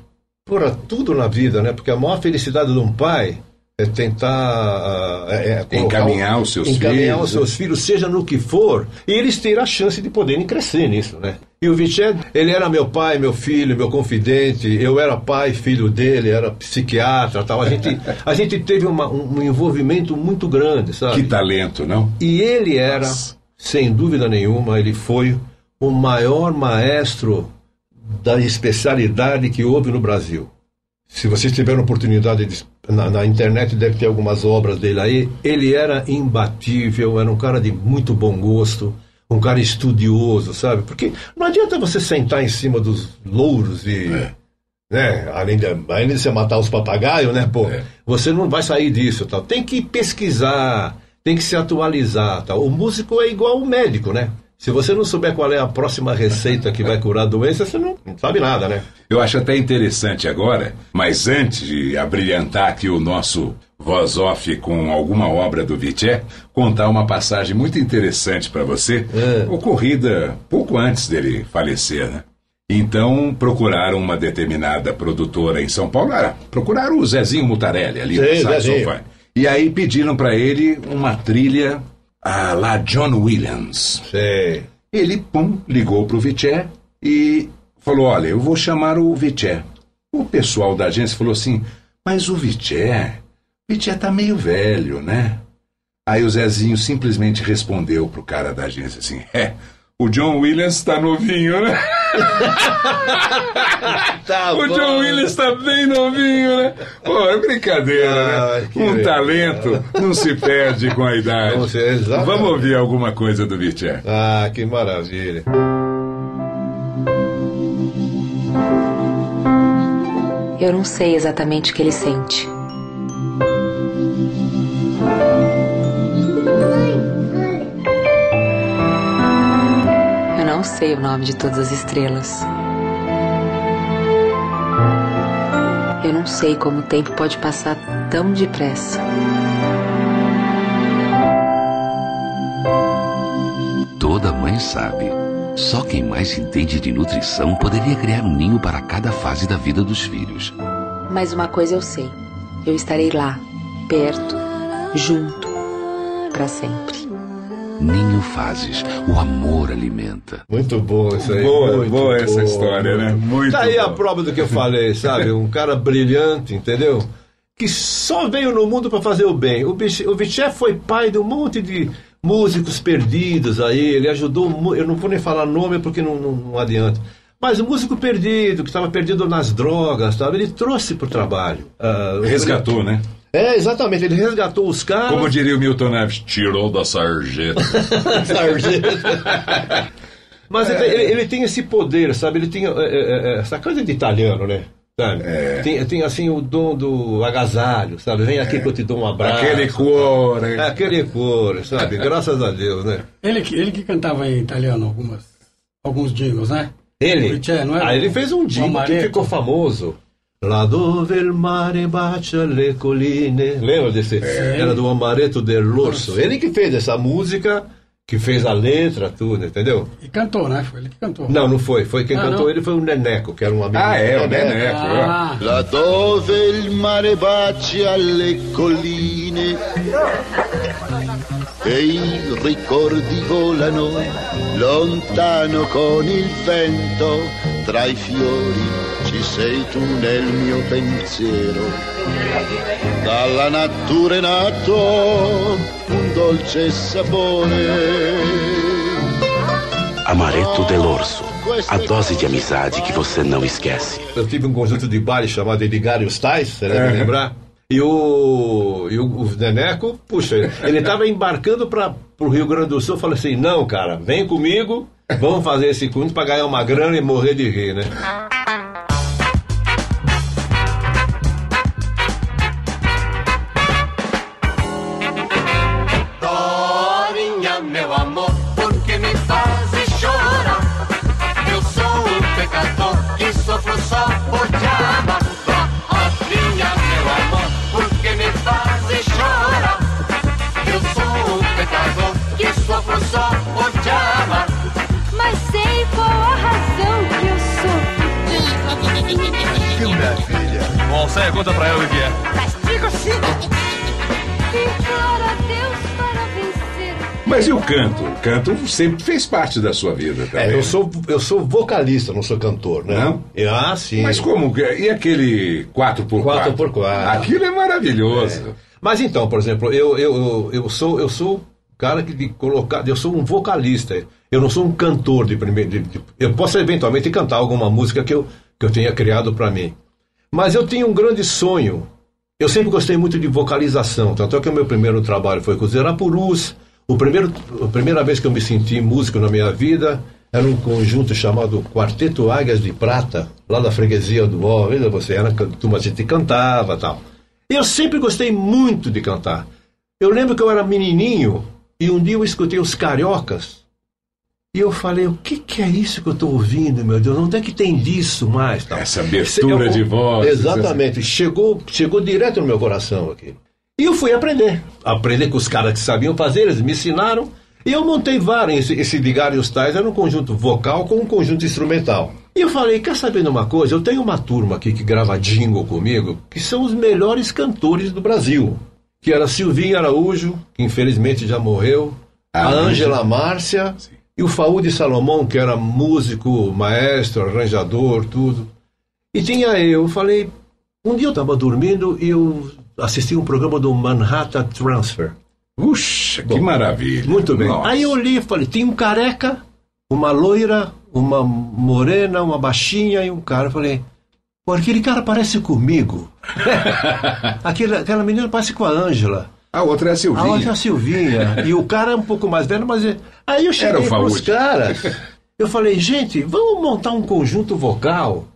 Speaker 11: por tudo na vida, né? Porque a maior felicidade de um pai é tentar é, é
Speaker 9: Encaminhar os seus
Speaker 11: encaminhar
Speaker 9: filhos,
Speaker 11: os seus filhos, seja no que for, e eles terem a chance de poderem crescer nisso, né? E o Vitché, ele era meu pai, meu filho, meu confidente, eu era pai, filho dele, era psiquiatra, tal. A gente, a gente teve uma- um, envolvimento muito grande, sabe?
Speaker 9: Que talento, não?
Speaker 11: E ele era, sem dúvida nenhuma, ele foi o maior maestro da especialidade que houve no Brasil. Se vocês tiverem oportunidade de, na, na internet, deve ter algumas obras dele aí. Ele era imbatível, era um cara de muito bom gosto, um cara estudioso, sabe? Porque não adianta você sentar em cima dos louros e. Né? Além, de, além de você matar os papagaios, né, pô? Você não vai sair disso, tal. Tem que pesquisar, tem que se atualizar, tal. O músico é igual o médico, né? Se você não souber qual é a próxima receita que vai curar a doença, você não, sabe nada, né?
Speaker 9: Eu acho até interessante agora, mas antes de abrilhantar aqui o nosso voz off com alguma obra do Vitché, contar uma passagem muito interessante para você, ocorrida pouco antes dele falecer, né? Então procuraram uma determinada produtora em São Paulo, ah, procuraram o Zezinho Mutarelli ali
Speaker 11: Sim,
Speaker 9: no saxofone. E aí pediram para ele uma trilha a lá John Williams. Ele, pum, ligou pro Vitché e falou: Olha, eu vou chamar o Vitché. O pessoal da agência falou assim: Mas o Vitché, o Vitché tá meio velho, né? Aí o Zezinho simplesmente respondeu pro cara da agência assim: É, o John Williams tá novinho, né? o John Williams tá bem novinho, né? Pô, é brincadeira, né? Um talento não se perde com a idade.
Speaker 11: Não.
Speaker 9: Vamos ouvir alguma coisa do Vitché.
Speaker 11: Ah, que maravilha.
Speaker 15: Eu não sei exatamente o que ele sente. Sei o nome de todas as estrelas. Eu não sei como o tempo pode passar tão depressa.
Speaker 16: Toda mãe sabe. Só quem mais entende de nutrição poderia criar um ninho para cada fase da vida dos filhos.
Speaker 15: Mas uma coisa eu sei: eu estarei lá, perto, junto, para sempre.
Speaker 16: Ninho Fases, o amor alimenta.
Speaker 11: Muito bom isso aí.
Speaker 9: Boa,
Speaker 11: muito
Speaker 9: boa essa história, né? Muito
Speaker 11: Tá aí a prova do que eu falei, sabe? Um cara brilhante, entendeu? Que só veio no mundo para fazer o bem. O Bich- o foi pai de um monte de músicos perdidos aí. Ele ajudou. Eu não vou nem falar nome porque não, não, não adianta. Mas o músico perdido, que estava perdido nas drogas, sabe? Ele trouxe para o trabalho. Ah,
Speaker 9: Resgatou,
Speaker 11: ele-
Speaker 9: né?
Speaker 11: É, exatamente, ele resgatou os caras.
Speaker 9: Como diria o Milton Neves, tirou da sarjeta.
Speaker 11: sarjeta. Mas ele, ele, ele, tem esse poder, sabe? Ele tem é, é, essa coisa de italiano, né? Sabe? É. Tem, tem assim o dom do agasalho, sabe? Vem aqui é. que eu te dou um abraço.
Speaker 9: Aquele cuore.
Speaker 11: É, aquele cuore, sabe? Graças a Deus, né?
Speaker 10: Ele, ele que cantava em italiano algumas, alguns jingles, né?
Speaker 11: Ele? não ah, ele fez um jingle que ficou famoso. Dove il mare bacia le colline. Lembra desse? É. Era do Amaretto dell'Orso. Ele que fez essa música que fez a letra, tudo, entendeu?
Speaker 10: E cantou, né? Foi ele que cantou.
Speaker 11: Não, não foi. Foi quem ah, cantou não? ele foi o Neneco, que era um amigo.
Speaker 9: Ah, é, o Neneco. Ah.
Speaker 17: Là dove il mare bacia le colline e i ricordi volano lontano con il vento tra i fiori sei tu nel mio pensiero. Dalla natura è nato un dolce sapore.
Speaker 16: Amaretto dell'Orso. A dose de amizade que você não esquece.
Speaker 11: Eu tive um conjunto de bares chamado Edgários Tais, você deve é. lembrar? E o, e o, o Neneco, puxa, ele estava embarcando para o Rio Grande do Sul. Eu falei assim: não, cara, vem comigo, vamos fazer esse conjunto para ganhar uma grana e morrer de rir, né?
Speaker 12: Saia, conta pra ela o que é.
Speaker 14: Castigo sim!
Speaker 9: Mas e o canto? O canto sempre fez parte da sua vida também.
Speaker 11: É, eu sou, eu sou vocalista, não sou cantor, né?
Speaker 9: Não?
Speaker 11: Ah, sim.
Speaker 9: Mas como? E aquele 4x4?
Speaker 11: 4x4.
Speaker 9: Aquilo é maravilhoso. É.
Speaker 11: Mas então, por exemplo, eu, eu, eu, eu sou eu sou cara que de colocar, eu sou um vocalista. Eu não sou um cantor de primeiro. De, de, eu posso eventualmente cantar alguma música que eu, que eu tenha criado para mim. Mas eu tinha um grande sonho. Eu sempre gostei muito de vocalização, tanto é que o meu primeiro trabalho foi com os Irapurus. O primeiro, a primeira vez que eu me senti músico na minha vida era um conjunto chamado Quarteto Águias de Prata, lá da freguesia do Ó. Veja você, era turma, a gente cantava tal. E eu sempre gostei muito de cantar. Eu lembro que eu era menininho e um dia eu escutei os Cariocas e eu falei, o que, que é isso que eu estou ouvindo, meu Deus? Onde é que tem disso mais? Tal?
Speaker 9: Essa abertura eu, de voz.
Speaker 11: Exatamente. Chegou, chegou direto no meu coração aqui. E eu fui aprender. Aprender com os caras que sabiam fazer, eles me ensinaram. E eu montei vários. Esse, esse Ligar e os Tais era um conjunto vocal com um conjunto instrumental. E eu falei, quer saber de uma coisa? Eu tenho uma turma aqui que grava jingle comigo, que são os melhores cantores do Brasil. Que era Silvinho Araújo, que infelizmente já morreu, a Ângela Márcia... Sim e o Faú de Salomão, que era músico, maestro, arranjador, tudo. E tinha eu, falei, um dia eu estava dormindo e eu assisti um programa do Manhattan Transfer.
Speaker 9: Puxa, que maravilha.
Speaker 11: Muito bem. Nossa. Aí eu olhei e falei, tem um careca, uma loira, uma morena, uma baixinha e um cara. Eu falei, pô, aquele cara parece comigo. aquela, aquela menina parece com a Ângela.
Speaker 9: A outra é a Silvinha.
Speaker 11: A outra é a Silvinha. e o cara é um pouco mais velho, mas. É... Aí eu cheguei com os caras. Eu falei, gente, vamos montar um conjunto vocal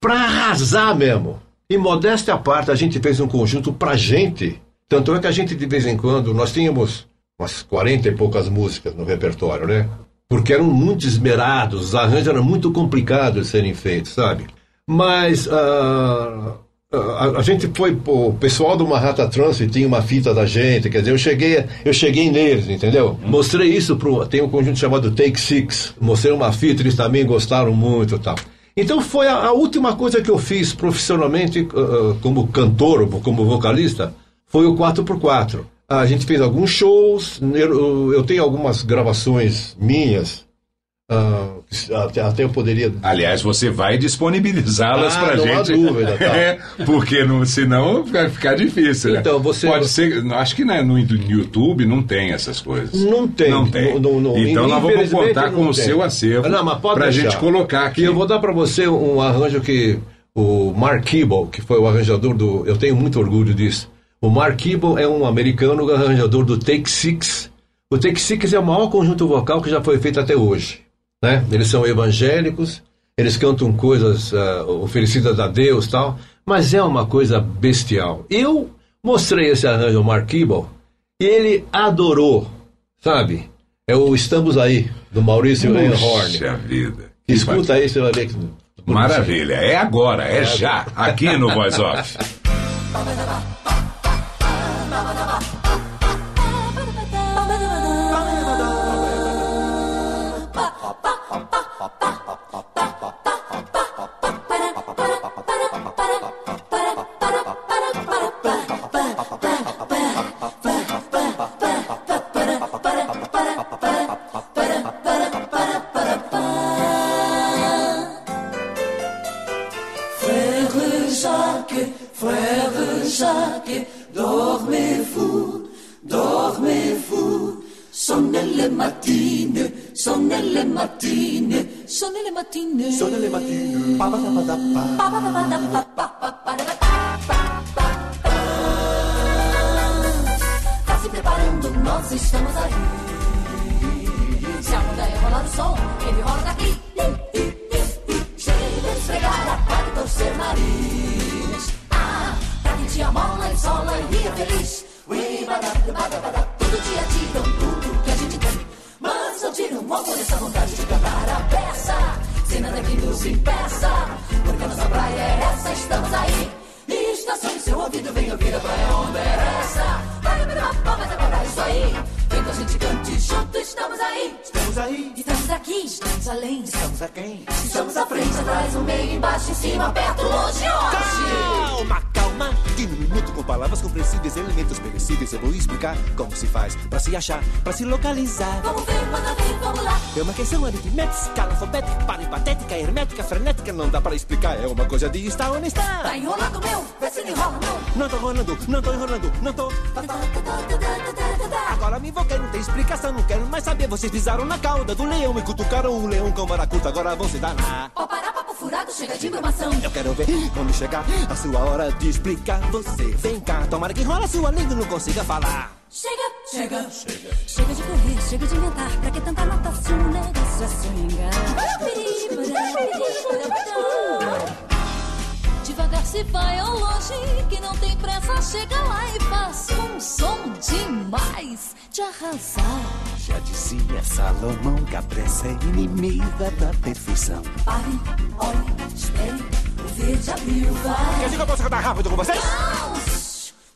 Speaker 11: pra arrasar mesmo. E modéstia à parte, a gente fez um conjunto pra gente. Tanto é que a gente, de vez em quando, nós tínhamos umas 40 e poucas músicas no repertório, né? Porque eram muito esmerados, os arranjos eram muito complicados de serem feitos, sabe? Mas. Uh a, a, gente foi, o pessoal do Manhattan Transfer tinha uma fita da gente, quer dizer, eu cheguei, eu cheguei neles, entendeu? Mostrei isso pro, tem um conjunto chamado Take Six, mostrei uma fita, eles também gostaram muito tal. Então foi a, a última coisa que eu fiz profissionalmente uh, como cantor, como vocalista, foi o 4x4. A gente fez alguns shows, eu, eu tenho algumas gravações minhas, Uh, até, eu poderia.
Speaker 9: Aliás, você vai disponibilizá-las ah, para gente. Há
Speaker 11: dúvida, tá.
Speaker 9: é, porque não, senão vai ficar difícil.
Speaker 11: Né? Então, você.
Speaker 9: Pode ser. Acho que né, no, YouTube não tem essas coisas.
Speaker 11: Não tem.
Speaker 9: Não tem. No, no, então nós vamos contar com o seu acervo para a gente colocar aqui.
Speaker 11: E eu vou dar para você um arranjo que o Mark Kibble, que foi o arranjador do. Eu tenho muito orgulho disso. O Mark Kibble é um americano arranjador do Take Six. O Take Six é o maior conjunto vocal que já foi feito até hoje. Né? Eles são evangélicos, eles cantam coisas uh, oferecidas a Deus tal, mas é uma coisa bestial. Eu mostrei esse arranjo ao Mark Kibble e ele adorou, sabe? É o Estamos Aí, do Maurício Horn.
Speaker 9: Puxa vida.
Speaker 11: Escuta aí, você vai ver que.
Speaker 9: Maravilha. É agora, é já, aqui no Voice Off.
Speaker 18: achar, pra se localizar.
Speaker 14: Vamos ver, manda ver, vamos lá.
Speaker 18: É uma questão aritmética, alfabética, parahipatética, hermética, frenética, não dá pra explicar, é uma coisa de estar ou não estar.
Speaker 14: Tá enrolando meu, vê se não enrola não.
Speaker 18: Não tô enrolando, não tô enrolando, não tô. Agora me invoquei, não tem explicação, não quero mais saber. Vocês pisaram na cauda do leão e cutucaram o leão com vara curta, agora vão se danar.
Speaker 14: Ó, parar papo furado, chega de informação.
Speaker 18: Eu quero ver quando chegar a sua hora de explicar. Você vem cá, tomara que enrola sua língua e não consiga falar.
Speaker 14: Chega, chega, chega. Chega de correr, chega de inventar. Pra que tanta nota se o negócio é swingar? Devagar se vai ao longe, que não tem pressa, chega lá e faz um som demais de arrasar.
Speaker 18: Já dizia Salomão que a pressa é inimiga da perfeição.
Speaker 14: Pare, olhe, espere, o verde abriu, vai.
Speaker 18: Quer dizer que eu posso cantar rápido com vocês?
Speaker 14: Não,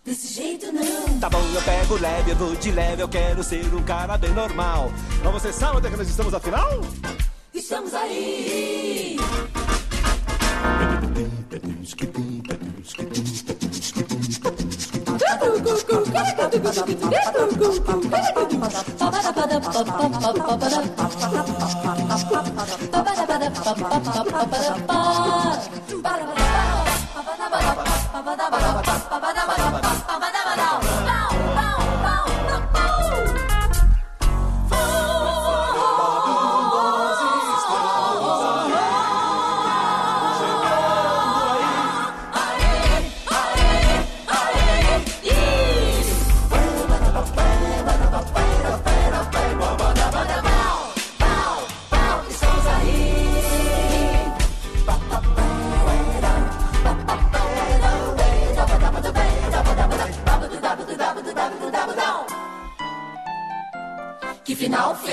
Speaker 14: desse jeito não.
Speaker 18: Tá bom, eu pego leve, eu vou de leve, eu quero ser um cara bem normal. Mas você sabe onde é que nós estamos afinal?
Speaker 14: Estamos aí.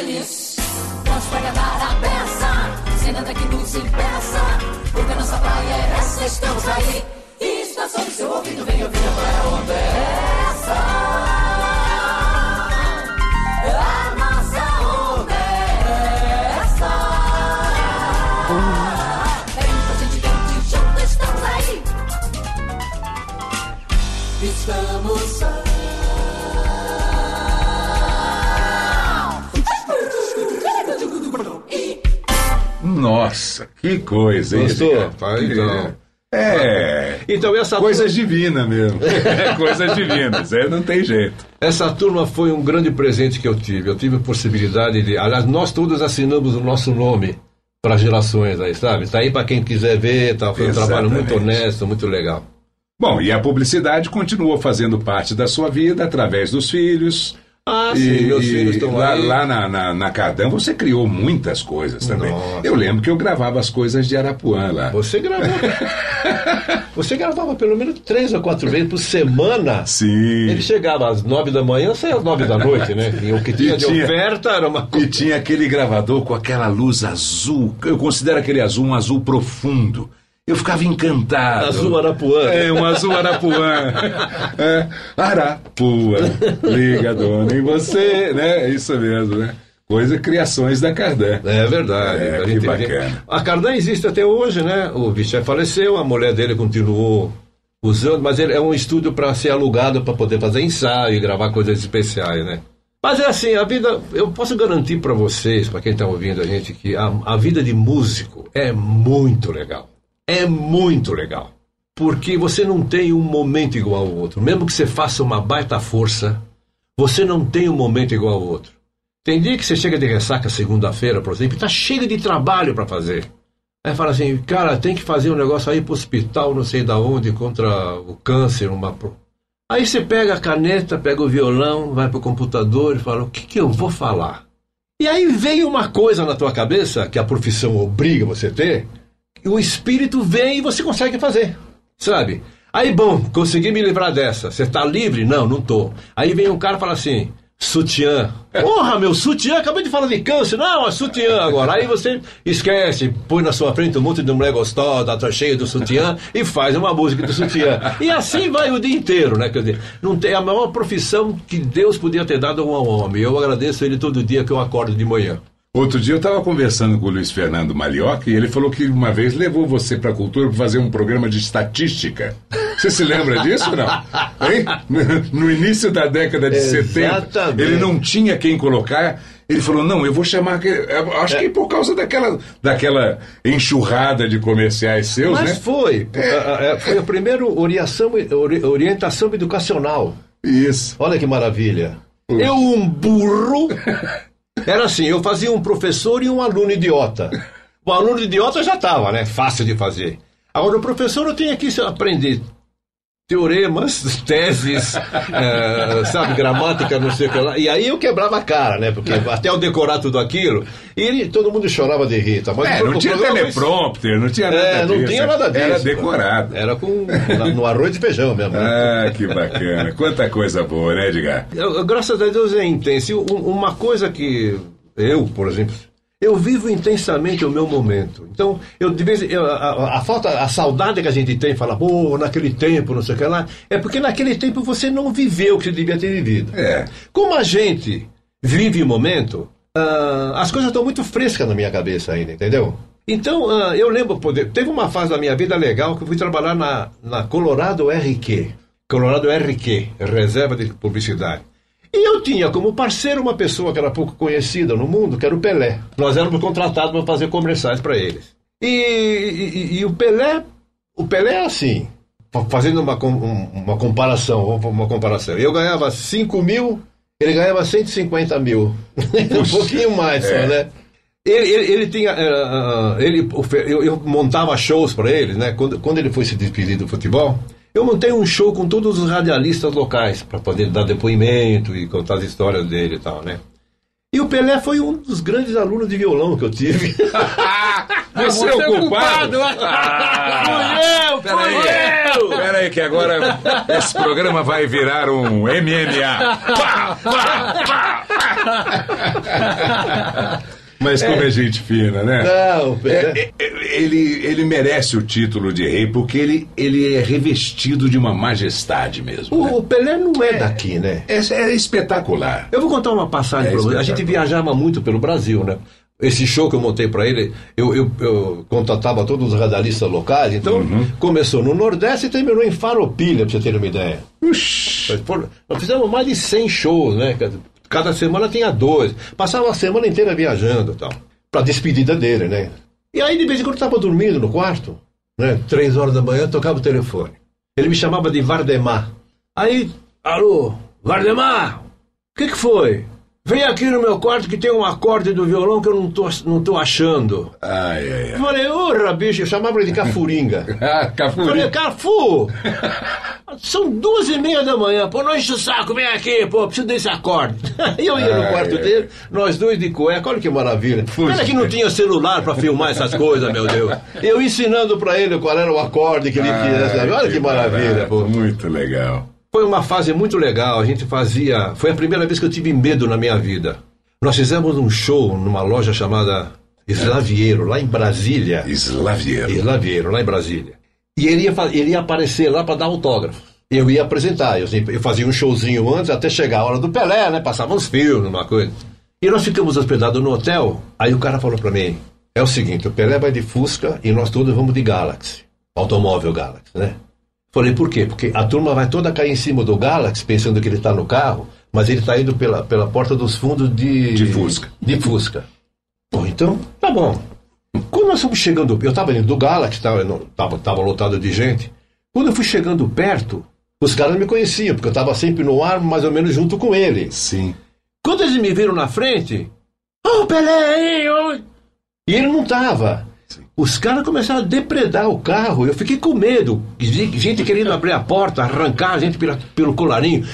Speaker 14: Feliz. Vamos pra cantar a peça. Sem nada que nos impeça. Porque a nossa praia é essa, estamos aí. E está sob seu ouvido, vem ouvir a praia onda é essa. A nossa
Speaker 9: Nossa, que coisa, hein?
Speaker 11: Gostou? Tá, então.
Speaker 9: É.
Speaker 11: Então essa
Speaker 9: Coisas divinas mesmo. É, coisas divinas, é, não tem jeito.
Speaker 11: Essa turma foi um grande presente que eu tive. Eu tive a possibilidade de. Aliás, nós todos assinamos o nosso nome para gerações aí, sabe? Tá aí para quem quiser ver, tá? Foi um trabalho muito
Speaker 9: Exatamente.
Speaker 11: honesto, muito legal.
Speaker 9: Bom, e a publicidade continuou fazendo parte da sua vida através dos filhos.
Speaker 11: Ah,
Speaker 9: E-
Speaker 11: sim, meus filhos estão
Speaker 9: lá,
Speaker 11: aí.
Speaker 9: lá na, na, na Cardan você criou muitas coisas também.
Speaker 11: Nossa.
Speaker 9: Eu lembro que eu gravava as coisas de Arapuã lá.
Speaker 11: Você gravava. Você gravava pelo menos três ou quatro vezes por semana.
Speaker 9: Sim.
Speaker 11: Ele chegava às nove da manhã, saia às nove da noite, né? E o que tinha de oferta era uma
Speaker 9: E tinha aquele gravador com aquela luz azul. Eu considero aquele azul um azul profundo. Eu ficava encantado.
Speaker 11: Azul Arapuã.
Speaker 9: É, um azul Arapuã. É, Arapuã, liga dona em você, né? É isso mesmo, né? Coisa, criações da Cardan.
Speaker 11: É verdade.
Speaker 9: É,
Speaker 11: A
Speaker 9: que bacana.
Speaker 11: A Cardan existe até hoje, né? O bicho faleceu, a mulher dele continuou usando, mas ele é um estúdio para ser alugado para poder fazer ensaio e gravar coisas especiais, né? Mas é assim, a vida, eu posso garantir para vocês, para quem está ouvindo a gente, que a, a vida de músico é muito legal. É muito legal. Porque você não tem um momento igual ao outro. Mesmo que você faça uma baita força, você não tem um momento igual ao outro. Tem dia que você chega de ressaca segunda-feira, por exemplo, e tá cheio de trabalho para fazer. Aí fala assim, cara, tem que fazer um negócio aí pro hospital, não sei da onde, contra o câncer, uma. Aí você pega a caneta, pega o violão, vai pro computador e fala, o que, que eu vou falar? E aí vem uma coisa na tua cabeça, que a profissão obriga você a ter, o espírito vem e você consegue fazer, sabe? Aí, bom, consegui me livrar dessa. Você tá livre? Não, não tô. Aí vem um cara e fala assim, sutiã. Porra, meu, sutiã, acabei de falar de câncer. Não, é sutiã agora. Aí você esquece, põe na sua frente um monte de mulher gostosa, tá cheia do sutiã, e faz uma música do sutiã. E assim vai o dia inteiro, né? Quer dizer, não tem a maior profissão que Deus podia ter dado a um homem. Eu agradeço ele todo dia que eu acordo de manhã.
Speaker 9: Outro dia eu estava conversando com o Luiz Fernando Malioca e ele falou que uma vez levou você para a cultura para fazer um programa de estatística. Você se lembra disso, não? Hein? No início da década de 70,
Speaker 11: Exatamente.
Speaker 9: ele não tinha quem colocar. Ele falou: não, eu vou chamar. aquele-" eu Acho que por causa daquela, daquela enxurrada de comerciais seus,
Speaker 11: Mas
Speaker 9: né?
Speaker 11: foi. A- a- Foi a primeira orientação, ori- orientação educacional.
Speaker 9: Isso.
Speaker 11: Olha que maravilha. Eu, um burro. Era assim: eu fazia um professor e um aluno idiota. O aluno idiota já estava, né? Fácil de fazer. Agora, o professor eu tinha que aprender teoremas, teses, eh, sabe, gramática, não sei o que lá. E aí eu quebrava a cara, né? Porque até eu decorar tudo aquilo, e ele- todo mundo chorava de rir. Tá? Mas
Speaker 9: É, não tinha
Speaker 11: foi-
Speaker 9: teleprompter, não tinha nada
Speaker 11: É, não
Speaker 9: disso.
Speaker 11: tinha nada disso.
Speaker 9: Era decorado.
Speaker 11: Era com, na- no arroz e feijão mesmo. né?
Speaker 9: Ah, que bacana. Quanta coisa boa, né, Edgar?
Speaker 11: Eu- graças a Deus é intenso. E uma coisa que eu, por exemplo, eu vivo intensamente o meu momento. Então, eu de vez eu- a, a- falta, a saudade que a gente tem, fala, pô, naquele tempo, não sei o que lá, é porque naquele tempo você não viveu o que você devia ter vivido.
Speaker 9: É.
Speaker 11: Como a gente vive o momento, ah, as coisas estão muito frescas na minha cabeça ainda, entendeu? Então, ah, eu lembro, poder, teve uma fase da minha vida legal que eu fui trabalhar na, na Colorado RQ. Colorado RQ, Reserva de Publicidade. E eu tinha como parceiro uma pessoa que era pouco conhecida no mundo, que era o Pelé. Nós éramos contratados para fazer comerciais para eles. E, e- e o Pelé, o Pelé é assim, fa- fazendo uma, um- uma comparação, uma comparação. Eu ganhava 5 mil, ele ganhava 150 mil. um pouquinho mais só,
Speaker 9: É.
Speaker 11: né? Ele, ele, ele tinha. eh, ah, ele, eu, eu montava shows para ele, né? Quando, quando ele foi se despedir do futebol, eu montei um show com todos os radialistas locais para poder dar depoimento e contar as histórias dele e tal, né? E o Pelé foi um dos grandes alunos de violão que eu tive.
Speaker 9: Você é o culpado?
Speaker 11: Fui eu,
Speaker 9: Peraí,
Speaker 11: eu!
Speaker 9: peraí, que agora esse programa vai virar um MMA. Pá, pá, pá. Mas como é, gente fina, né?
Speaker 11: Não, Pelé.
Speaker 9: É, é, ele, ele merece o título de rei porque ele, ele é revestido de uma majestade mesmo.
Speaker 11: O, o Pelé não é daqui, né?
Speaker 9: É, é espetacular.
Speaker 11: Eu vou contar uma passagem
Speaker 9: É
Speaker 11: pra você. A gente viajava muito pelo Brasil, né? Esse show que eu montei pra ele, eu, eu, eu contatava todos os radialistas locais, então
Speaker 9: Uhum.
Speaker 11: começou no Nordeste e terminou em Faropilha, pra você ter uma ideia. Pô, Nós fizemos mais de 100 shows, né? Cada semana tinha dois. Passava a semana inteira viajando tal. Pra despedida dele, né? E aí, de vez em quando, eu tava dormindo no quarto, né? Três horas da manhã, tocava o telefone. Ele me chamava de Vardemar. Aí, alô, Vardemar, o que que foi? Vem aqui no meu quarto que tem um acorde do violão que eu não tô, não tô achando.
Speaker 9: Ai, ai,
Speaker 11: Eu falei, urra, bicho, eu chamava ele de Cafuringa.
Speaker 9: ah, Cafuringa.
Speaker 11: Falei, Cafu, são duas e meia da manhã, pô, não enche o saco, vem aqui, pô, preciso desse acorde. E eu ia no
Speaker 9: Ai,
Speaker 11: quarto
Speaker 9: ai.
Speaker 11: dele, nós dois de cueca, olha que maravilha. Pena que não tinha celular pra filmar essas coisas, meu Deus. Eu ensinando pra ele qual era o acorde que ele queria, sabe? Olha que maravilha, pô.
Speaker 9: Muito legal.
Speaker 11: Foi uma fase muito legal. A gente fazia. Foi a primeira vez que eu tive medo na minha vida. Nós fizemos um show numa loja chamada Slaviero, lá em Brasília.
Speaker 9: Slaviero.
Speaker 11: Slaviero, lá em Brasília. E ele ia, ele ia aparecer lá para dar autógrafo. Eu ia apresentar. Eu, eu fazia um showzinho antes, até chegar a hora do Pelé, né? Passava uns filmes, uma coisa. E nós ficamos hospedados no hotel. Aí o cara falou para mim: é o seguinte, o Pelé vai de Fusca e nós todos vamos de Galaxy. Automóvel Galaxy, né? Falei, por quê? Porque a turma vai toda cair em cima do Galaxy, pensando que ele está no carro, mas ele está indo pela, pela porta dos fundos de...
Speaker 9: De Fusca.
Speaker 11: De Fusca. Bom, então, tá bom. Quando nós fomos chegando, eu estava indo do Galaxy, tava, não- tava, tava lotado de gente. Quando eu fui chegando perto, os caras me conheciam, porque eu estava sempre no ar, mais ou menos junto com ele.
Speaker 9: Sim.
Speaker 11: Quando eles me viram na frente, ô Pelé aí, ô... E ele não tava. Os caras começaram a depredar o carro. Eu fiquei com medo. Ge- Gente querendo abrir a porta, arrancar a gente pela- pelo colarinho.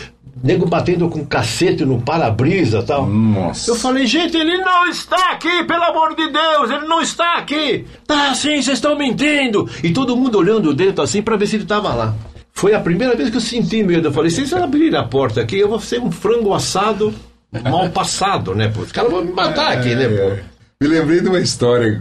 Speaker 11: Nego batendo com cacete no para-brisa e tal.
Speaker 9: Nossa.
Speaker 11: Eu falei, gente, ele não está aqui, pelo amor de Deus, ele não está aqui. Tá sim, vocês estão mentindo. E todo mundo olhando dentro assim para ver se ele estava lá. Foi a primeira vez que eu senti medo. Eu falei, se vocês abrirem a porta aqui, eu vou ser um frango assado mal passado, né? Pô? Os caras vão me matar aqui, né, pô?
Speaker 9: Me lembrei de uma história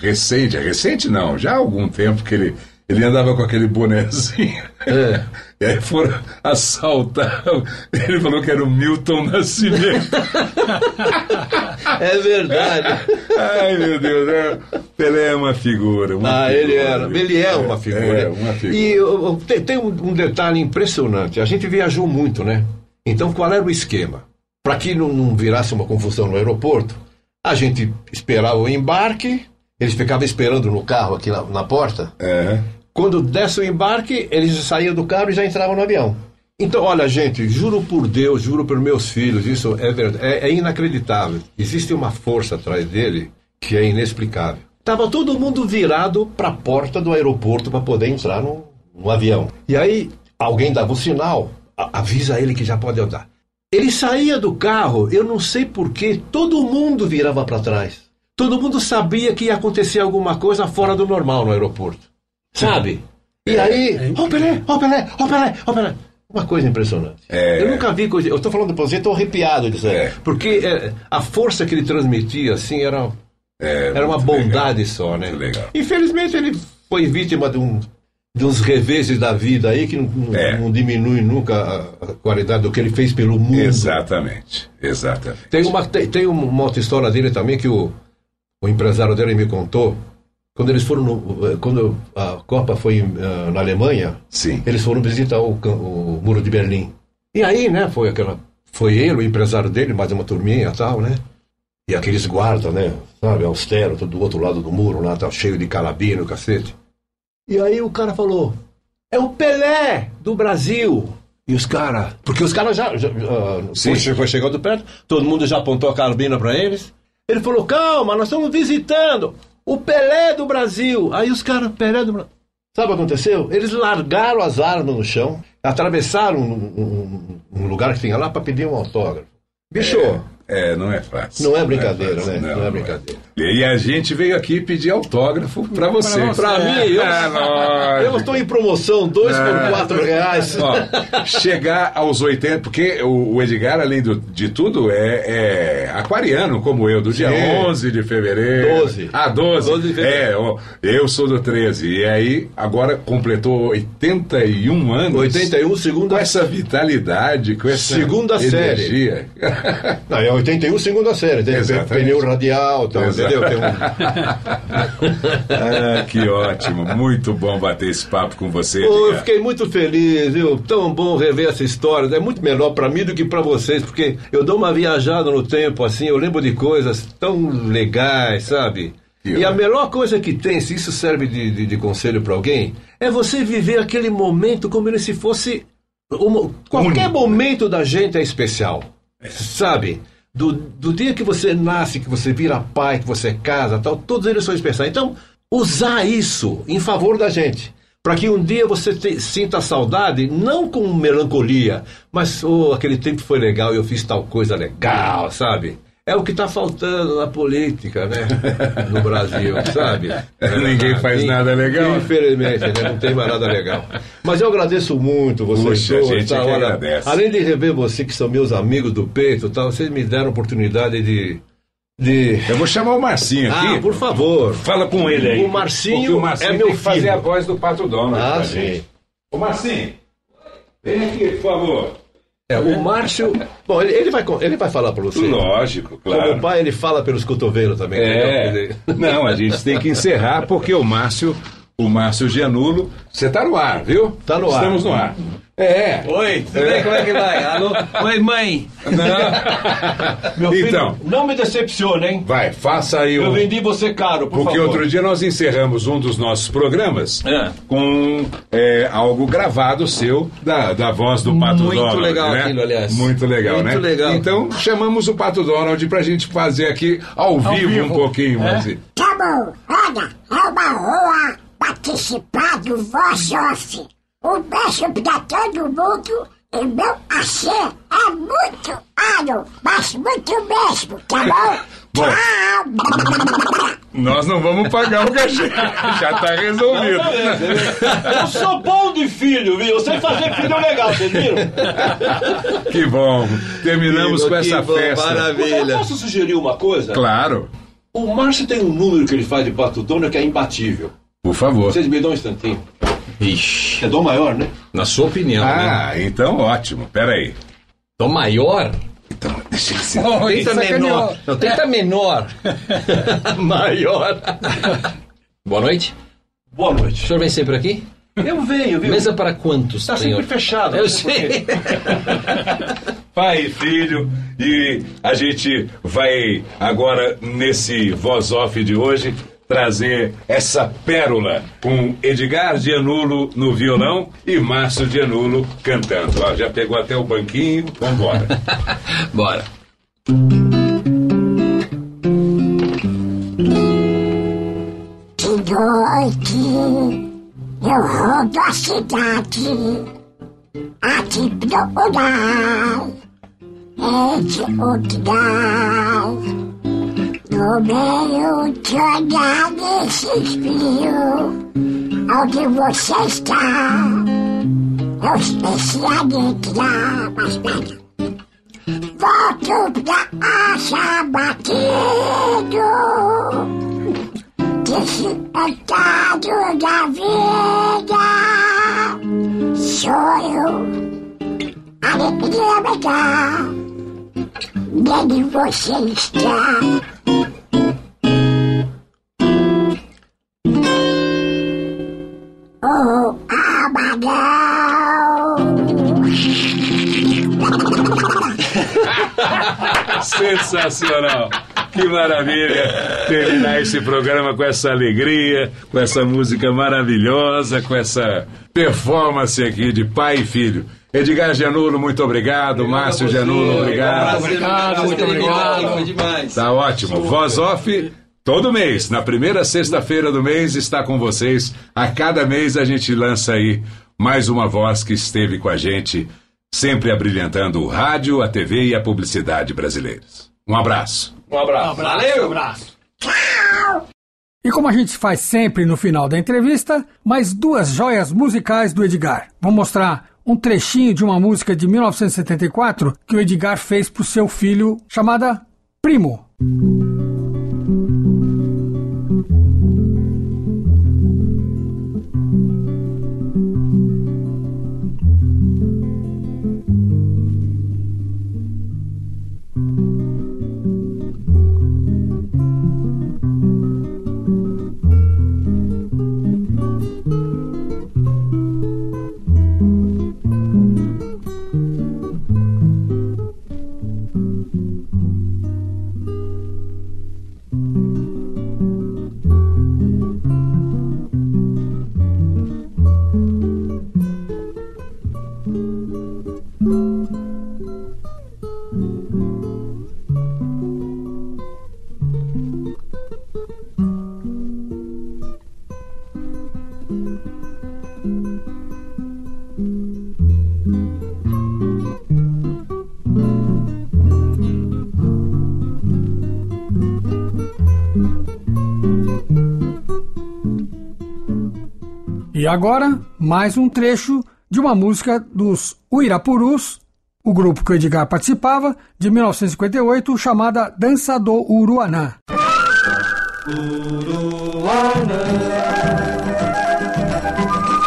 Speaker 9: recente, recente não, já há algum tempo que ele, ele andava com aquele bonezinho.
Speaker 11: É.
Speaker 9: E aí foram assaltar. Ele falou que era o Milton Nascimento.
Speaker 11: É verdade.
Speaker 9: Ai, meu Deus. é- Pelé é uma figura. uma
Speaker 11: Ah,
Speaker 9: figura,
Speaker 11: ele era. Ele é uma figura.
Speaker 9: É, uma figura.
Speaker 11: E eu- eu- tem, tem um, um detalhe impressionante. A gente viajou muito, né? Então, qual era o esquema? Para que não, não virasse uma confusão no aeroporto, a gente esperava o embarque, eles ficavam esperando no carro aqui na, na porta.
Speaker 9: É.
Speaker 11: Quando desse o embarque, eles saíam do carro e já entravam no avião. Então, olha, gente, juro por Deus, juro por meus filhos, isso é verdade, é, é inacreditável. Existe uma força atrás dele que é inexplicável. Tava todo mundo virado para a porta do aeroporto para poder entrar no, no avião. E aí, alguém dava o sinal, a- avisa ele que já pode andar. Ele saía do carro, eu não sei porquê, todo mundo virava para trás. Todo mundo sabia que ia acontecer alguma coisa fora do normal no aeroporto. Sabe? E aí, ó Pelé, ó Pelé, ó Pelé, ó Pelé. Uma coisa impressionante.
Speaker 9: É.
Speaker 11: Eu nunca vi coisa. Eu estou falando pra você, estou arrepiado disso aí. Porque é, a força que ele transmitia, assim, era, era uma bondade só, né?
Speaker 9: legal.
Speaker 11: Infelizmente, ele foi vítima de, um, uns reveses da vida aí que não,
Speaker 9: É.
Speaker 11: não diminui nunca a, qualidade do que ele fez pelo mundo.
Speaker 9: Exatamente. Exatamente.
Speaker 11: Tem uma, tem, tem uma outra história dele também que o, o empresário dele me contou. Quando eles foram no, eh, quando a Copa foi eh, na Alemanha,
Speaker 9: Sim.
Speaker 11: eles foram visitar o, o muro de Berlim. E aí, né, foi aquela foi ele, o empresário dele, mais uma turminha e tal, né? E aqueles guardas, né, sabe, austero, todo do outro lado do muro lá, tá cheio de carabina, o cacete. E aí o cara falou: "É o Pelé do Brasil". E os caras, porque os caras já, já ah,
Speaker 9: Sim.
Speaker 11: foi, chegando perto, todo mundo já apontou a carabina para eles. Ele falou: "Calma, nós estamos visitando o Pelé do Brasil". Aí os caras, Pelé do Brasil. Sabe o que aconteceu? Eles largaram as armas no chão, atravessaram um, um- um lugar que tinha lá para pedir um autógrafo. Bicho,
Speaker 9: É, não é fácil.
Speaker 11: não é brincadeira,
Speaker 9: fácil,
Speaker 11: né? Não, é brincadeira.
Speaker 9: E a gente veio aqui pedir autógrafo pra você.
Speaker 11: Pra mim, eu-
Speaker 9: É, lógico.
Speaker 11: Eu estou em promoção, dois por
Speaker 9: É.
Speaker 11: quatro reais.
Speaker 9: Ó, chegar aos 80, porque o, Edgar, além do- de tudo, é, é aquariano, como eu, do dia
Speaker 11: Sim.
Speaker 9: 11 de fevereiro.
Speaker 11: 12.
Speaker 9: Ah, 12.
Speaker 11: 12 de fevereiro.
Speaker 9: É, ó, eu sou do 13. E aí, agora completou 81 anos.
Speaker 11: 81, segunda
Speaker 9: Com essa vitalidade, com essa
Speaker 11: Segunda série.
Speaker 9: energia.
Speaker 11: Não, é 81, segunda série. Tem
Speaker 9: Exatamente.
Speaker 11: pneu radial, tal, entendeu? Tem um...
Speaker 9: Ah, que ótimo. Muito bom bater esse papo com você.
Speaker 11: Pô, eu fiquei muito feliz, viu? Tão bom rever essa história. É muito melhor pra mim do que pra vocês, porque eu dou uma viajada no tempo, assim, eu lembro de coisas tão legais, sabe? E a melhor coisa que tem, se isso serve de, de, de conselho pra alguém, é você viver aquele momento como se fosse. uma- qualquer momento da gente é especial. Sabe? Do, do dia que você nasce, que você vira pai, que você casa, tal, todos eles são especiais. Então, usar isso em favor da gente. Para que um dia você te- sinta saudade, não com melancolia, mas oh, aquele tempo foi legal e eu fiz tal coisa legal, sabe? É o que está faltando na política, né? No Brasil, sabe?
Speaker 9: Ninguém faz nada legal.
Speaker 11: Infelizmente, né? não tem mais nada legal. Mas eu agradeço muito vocês
Speaker 9: Puxa, a
Speaker 11: dois.
Speaker 9: gente
Speaker 11: tá? Olha, além de rever vocês que são meus amigos do peito, tal, vocês me deram a oportunidade de, de...
Speaker 9: Eu vou chamar o Marcinho aqui.
Speaker 11: Ah, por favor.
Speaker 9: Fala com ele aí.
Speaker 11: O Marcinho
Speaker 9: o Marcinho
Speaker 11: é meu
Speaker 9: que fazer
Speaker 11: filho.
Speaker 9: a voz do Pato Donald.
Speaker 11: Ah, sim.
Speaker 9: gente. Ô Marcinho, vem aqui, por favor.
Speaker 11: É, o Márcio. Bom, ele, ele vai, ele vai falar para você.
Speaker 9: Lógico, claro.
Speaker 11: Como pai, ele fala pelos cotovelos também.
Speaker 9: É. Não, a gente tem que encerrar porque o Márcio, o Márcio Gianulo, você tá no ar, viu?
Speaker 11: Tá no ar.
Speaker 9: Estamos no ar. É.
Speaker 19: Oi, tudo bem? Como é que vai? Alô? Oi, mãe. Meu filho,
Speaker 9: Então.
Speaker 19: não me decepcione, hein?
Speaker 9: Vai, faça aí
Speaker 19: Eu
Speaker 9: o.
Speaker 19: vendi você caro, por
Speaker 9: Porque
Speaker 19: favor.
Speaker 9: outro dia nós encerramos um dos nossos programas
Speaker 19: É.
Speaker 9: com é, algo gravado seu da, da voz do Pato
Speaker 11: Muito
Speaker 9: Donald.
Speaker 11: legal
Speaker 9: né?
Speaker 11: aquilo, aliás.
Speaker 9: Muito legal,
Speaker 11: Muito
Speaker 9: né?
Speaker 11: legal.
Speaker 9: Então chamamos o Pato Donald pra gente fazer aqui ao, vivo,
Speaker 11: vivo.
Speaker 9: um pouquinho.
Speaker 11: É?
Speaker 9: Mas...
Speaker 20: Tá bom, olha, é uma honra participar do Voz Off. Um beijo pra todo mundo e meu axé é muito alho, mas muito mesmo, tá bom?
Speaker 9: Bom. Nós não vamos pagar o cachê. Já tá resolvido.
Speaker 19: Eu sou bom de filho, viu? Eu sei fazer filho legal, vocês viram?
Speaker 9: Que bom. Terminamos com essa
Speaker 19: bom,
Speaker 9: festa.
Speaker 19: maravilha. Posso sugerir uma coisa?
Speaker 9: Claro.
Speaker 19: O Márcio tem um número que ele faz de Pato Donald que é imbatível.
Speaker 9: Por favor.
Speaker 19: Vocês me dão um instantinho.
Speaker 21: Ixi.
Speaker 19: É dom maior, né?
Speaker 21: Na sua opinião,
Speaker 9: Ah,
Speaker 21: né?
Speaker 9: então ótimo. Peraí.
Speaker 21: Dom maior?
Speaker 9: Então, deixa eu ser.
Speaker 21: Não, tenta menor. Não, tenta menor. maior. Boa noite.
Speaker 19: Boa noite.
Speaker 21: O senhor vem sempre aqui?
Speaker 19: Eu venho, viu?
Speaker 21: Mesa para quantos,
Speaker 19: Tá
Speaker 21: senhor?
Speaker 19: sempre fechado.
Speaker 21: Eu
Speaker 19: sei.
Speaker 9: Pai e filho, e a gente vai agora, nesse voz off de hoje, trazer essa pérola com Edgar Gianulo no violão e Márcio Gianulo cantando. Ó, já pegou até o banquinho, vambora.
Speaker 21: Bora.
Speaker 20: De noite eu rodo a cidade a te procurar entre o lugar de olhar nesse espinho onde você está. Eu esqueci a letra mas pera volto pra achar batido. Desse pecado da vida. Sonho, alegria legal, nele você está. Oh, amarão.
Speaker 9: Sensacional! Que maravilha terminar esse programa com essa alegria, com essa música maravilhosa, com essa performance aqui de pai e filho. Edgar Gianulo, muito obrigado. Márcio Gianulo, obrigado.
Speaker 10: Obrigado, muito obrigado.
Speaker 21: Foi demais.
Speaker 9: Tá ótimo. Voz off todo mês. Na primeira sexta-feira do mês está com vocês. A cada mês a gente lança aí mais uma voz que esteve com a gente, sempre abrilhantando o rádio, a TV e a publicidade brasileiras. Um abraço.
Speaker 19: Um abraço.
Speaker 10: Valeu. Um abraço. E como a gente faz sempre no final da entrevista, mais duas joias musicais do Edgar. Vou mostrar um trechinho de uma música de 1974 que o Edgar fez para o seu filho, chamada Primo. E agora, mais um trecho de uma música dos Uirapurus, o grupo que o Edgar participava, de 1958, chamada Dança do Uruanã.
Speaker 22: Uruana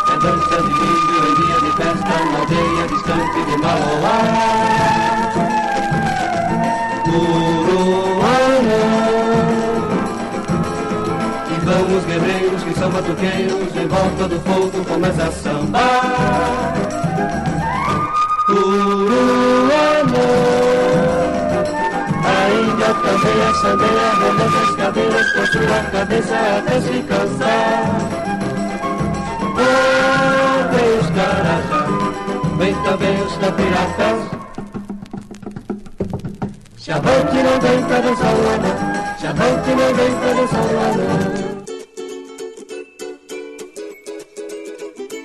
Speaker 22: É dança de dia de festa aldeia distante de Mauá. Uruana são batuqueiros Em volta do fogo começa a sambar Uruana a índia também assandeia, relança as cadeiras com sua cabeça até se cansar. Vem os carajás, vem também os capiracas. Chavante não vem pra dançar o anã, chavante não vem pra dançar o anã.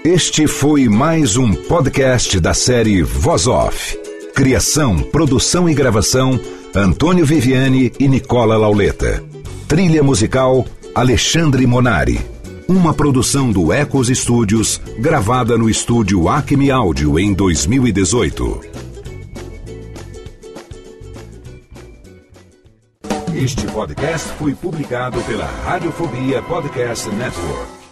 Speaker 9: Este foi mais um podcast da série Voz Off. Criação, produção e gravação Antônio Viviane e Nicola Lauleta. Trilha musical Alexandre Monari. Uma produção do Ecos Studios, gravada no estúdio Acme Áudio em 2018. Este podcast foi publicado pela Radiofobia Podcast Network.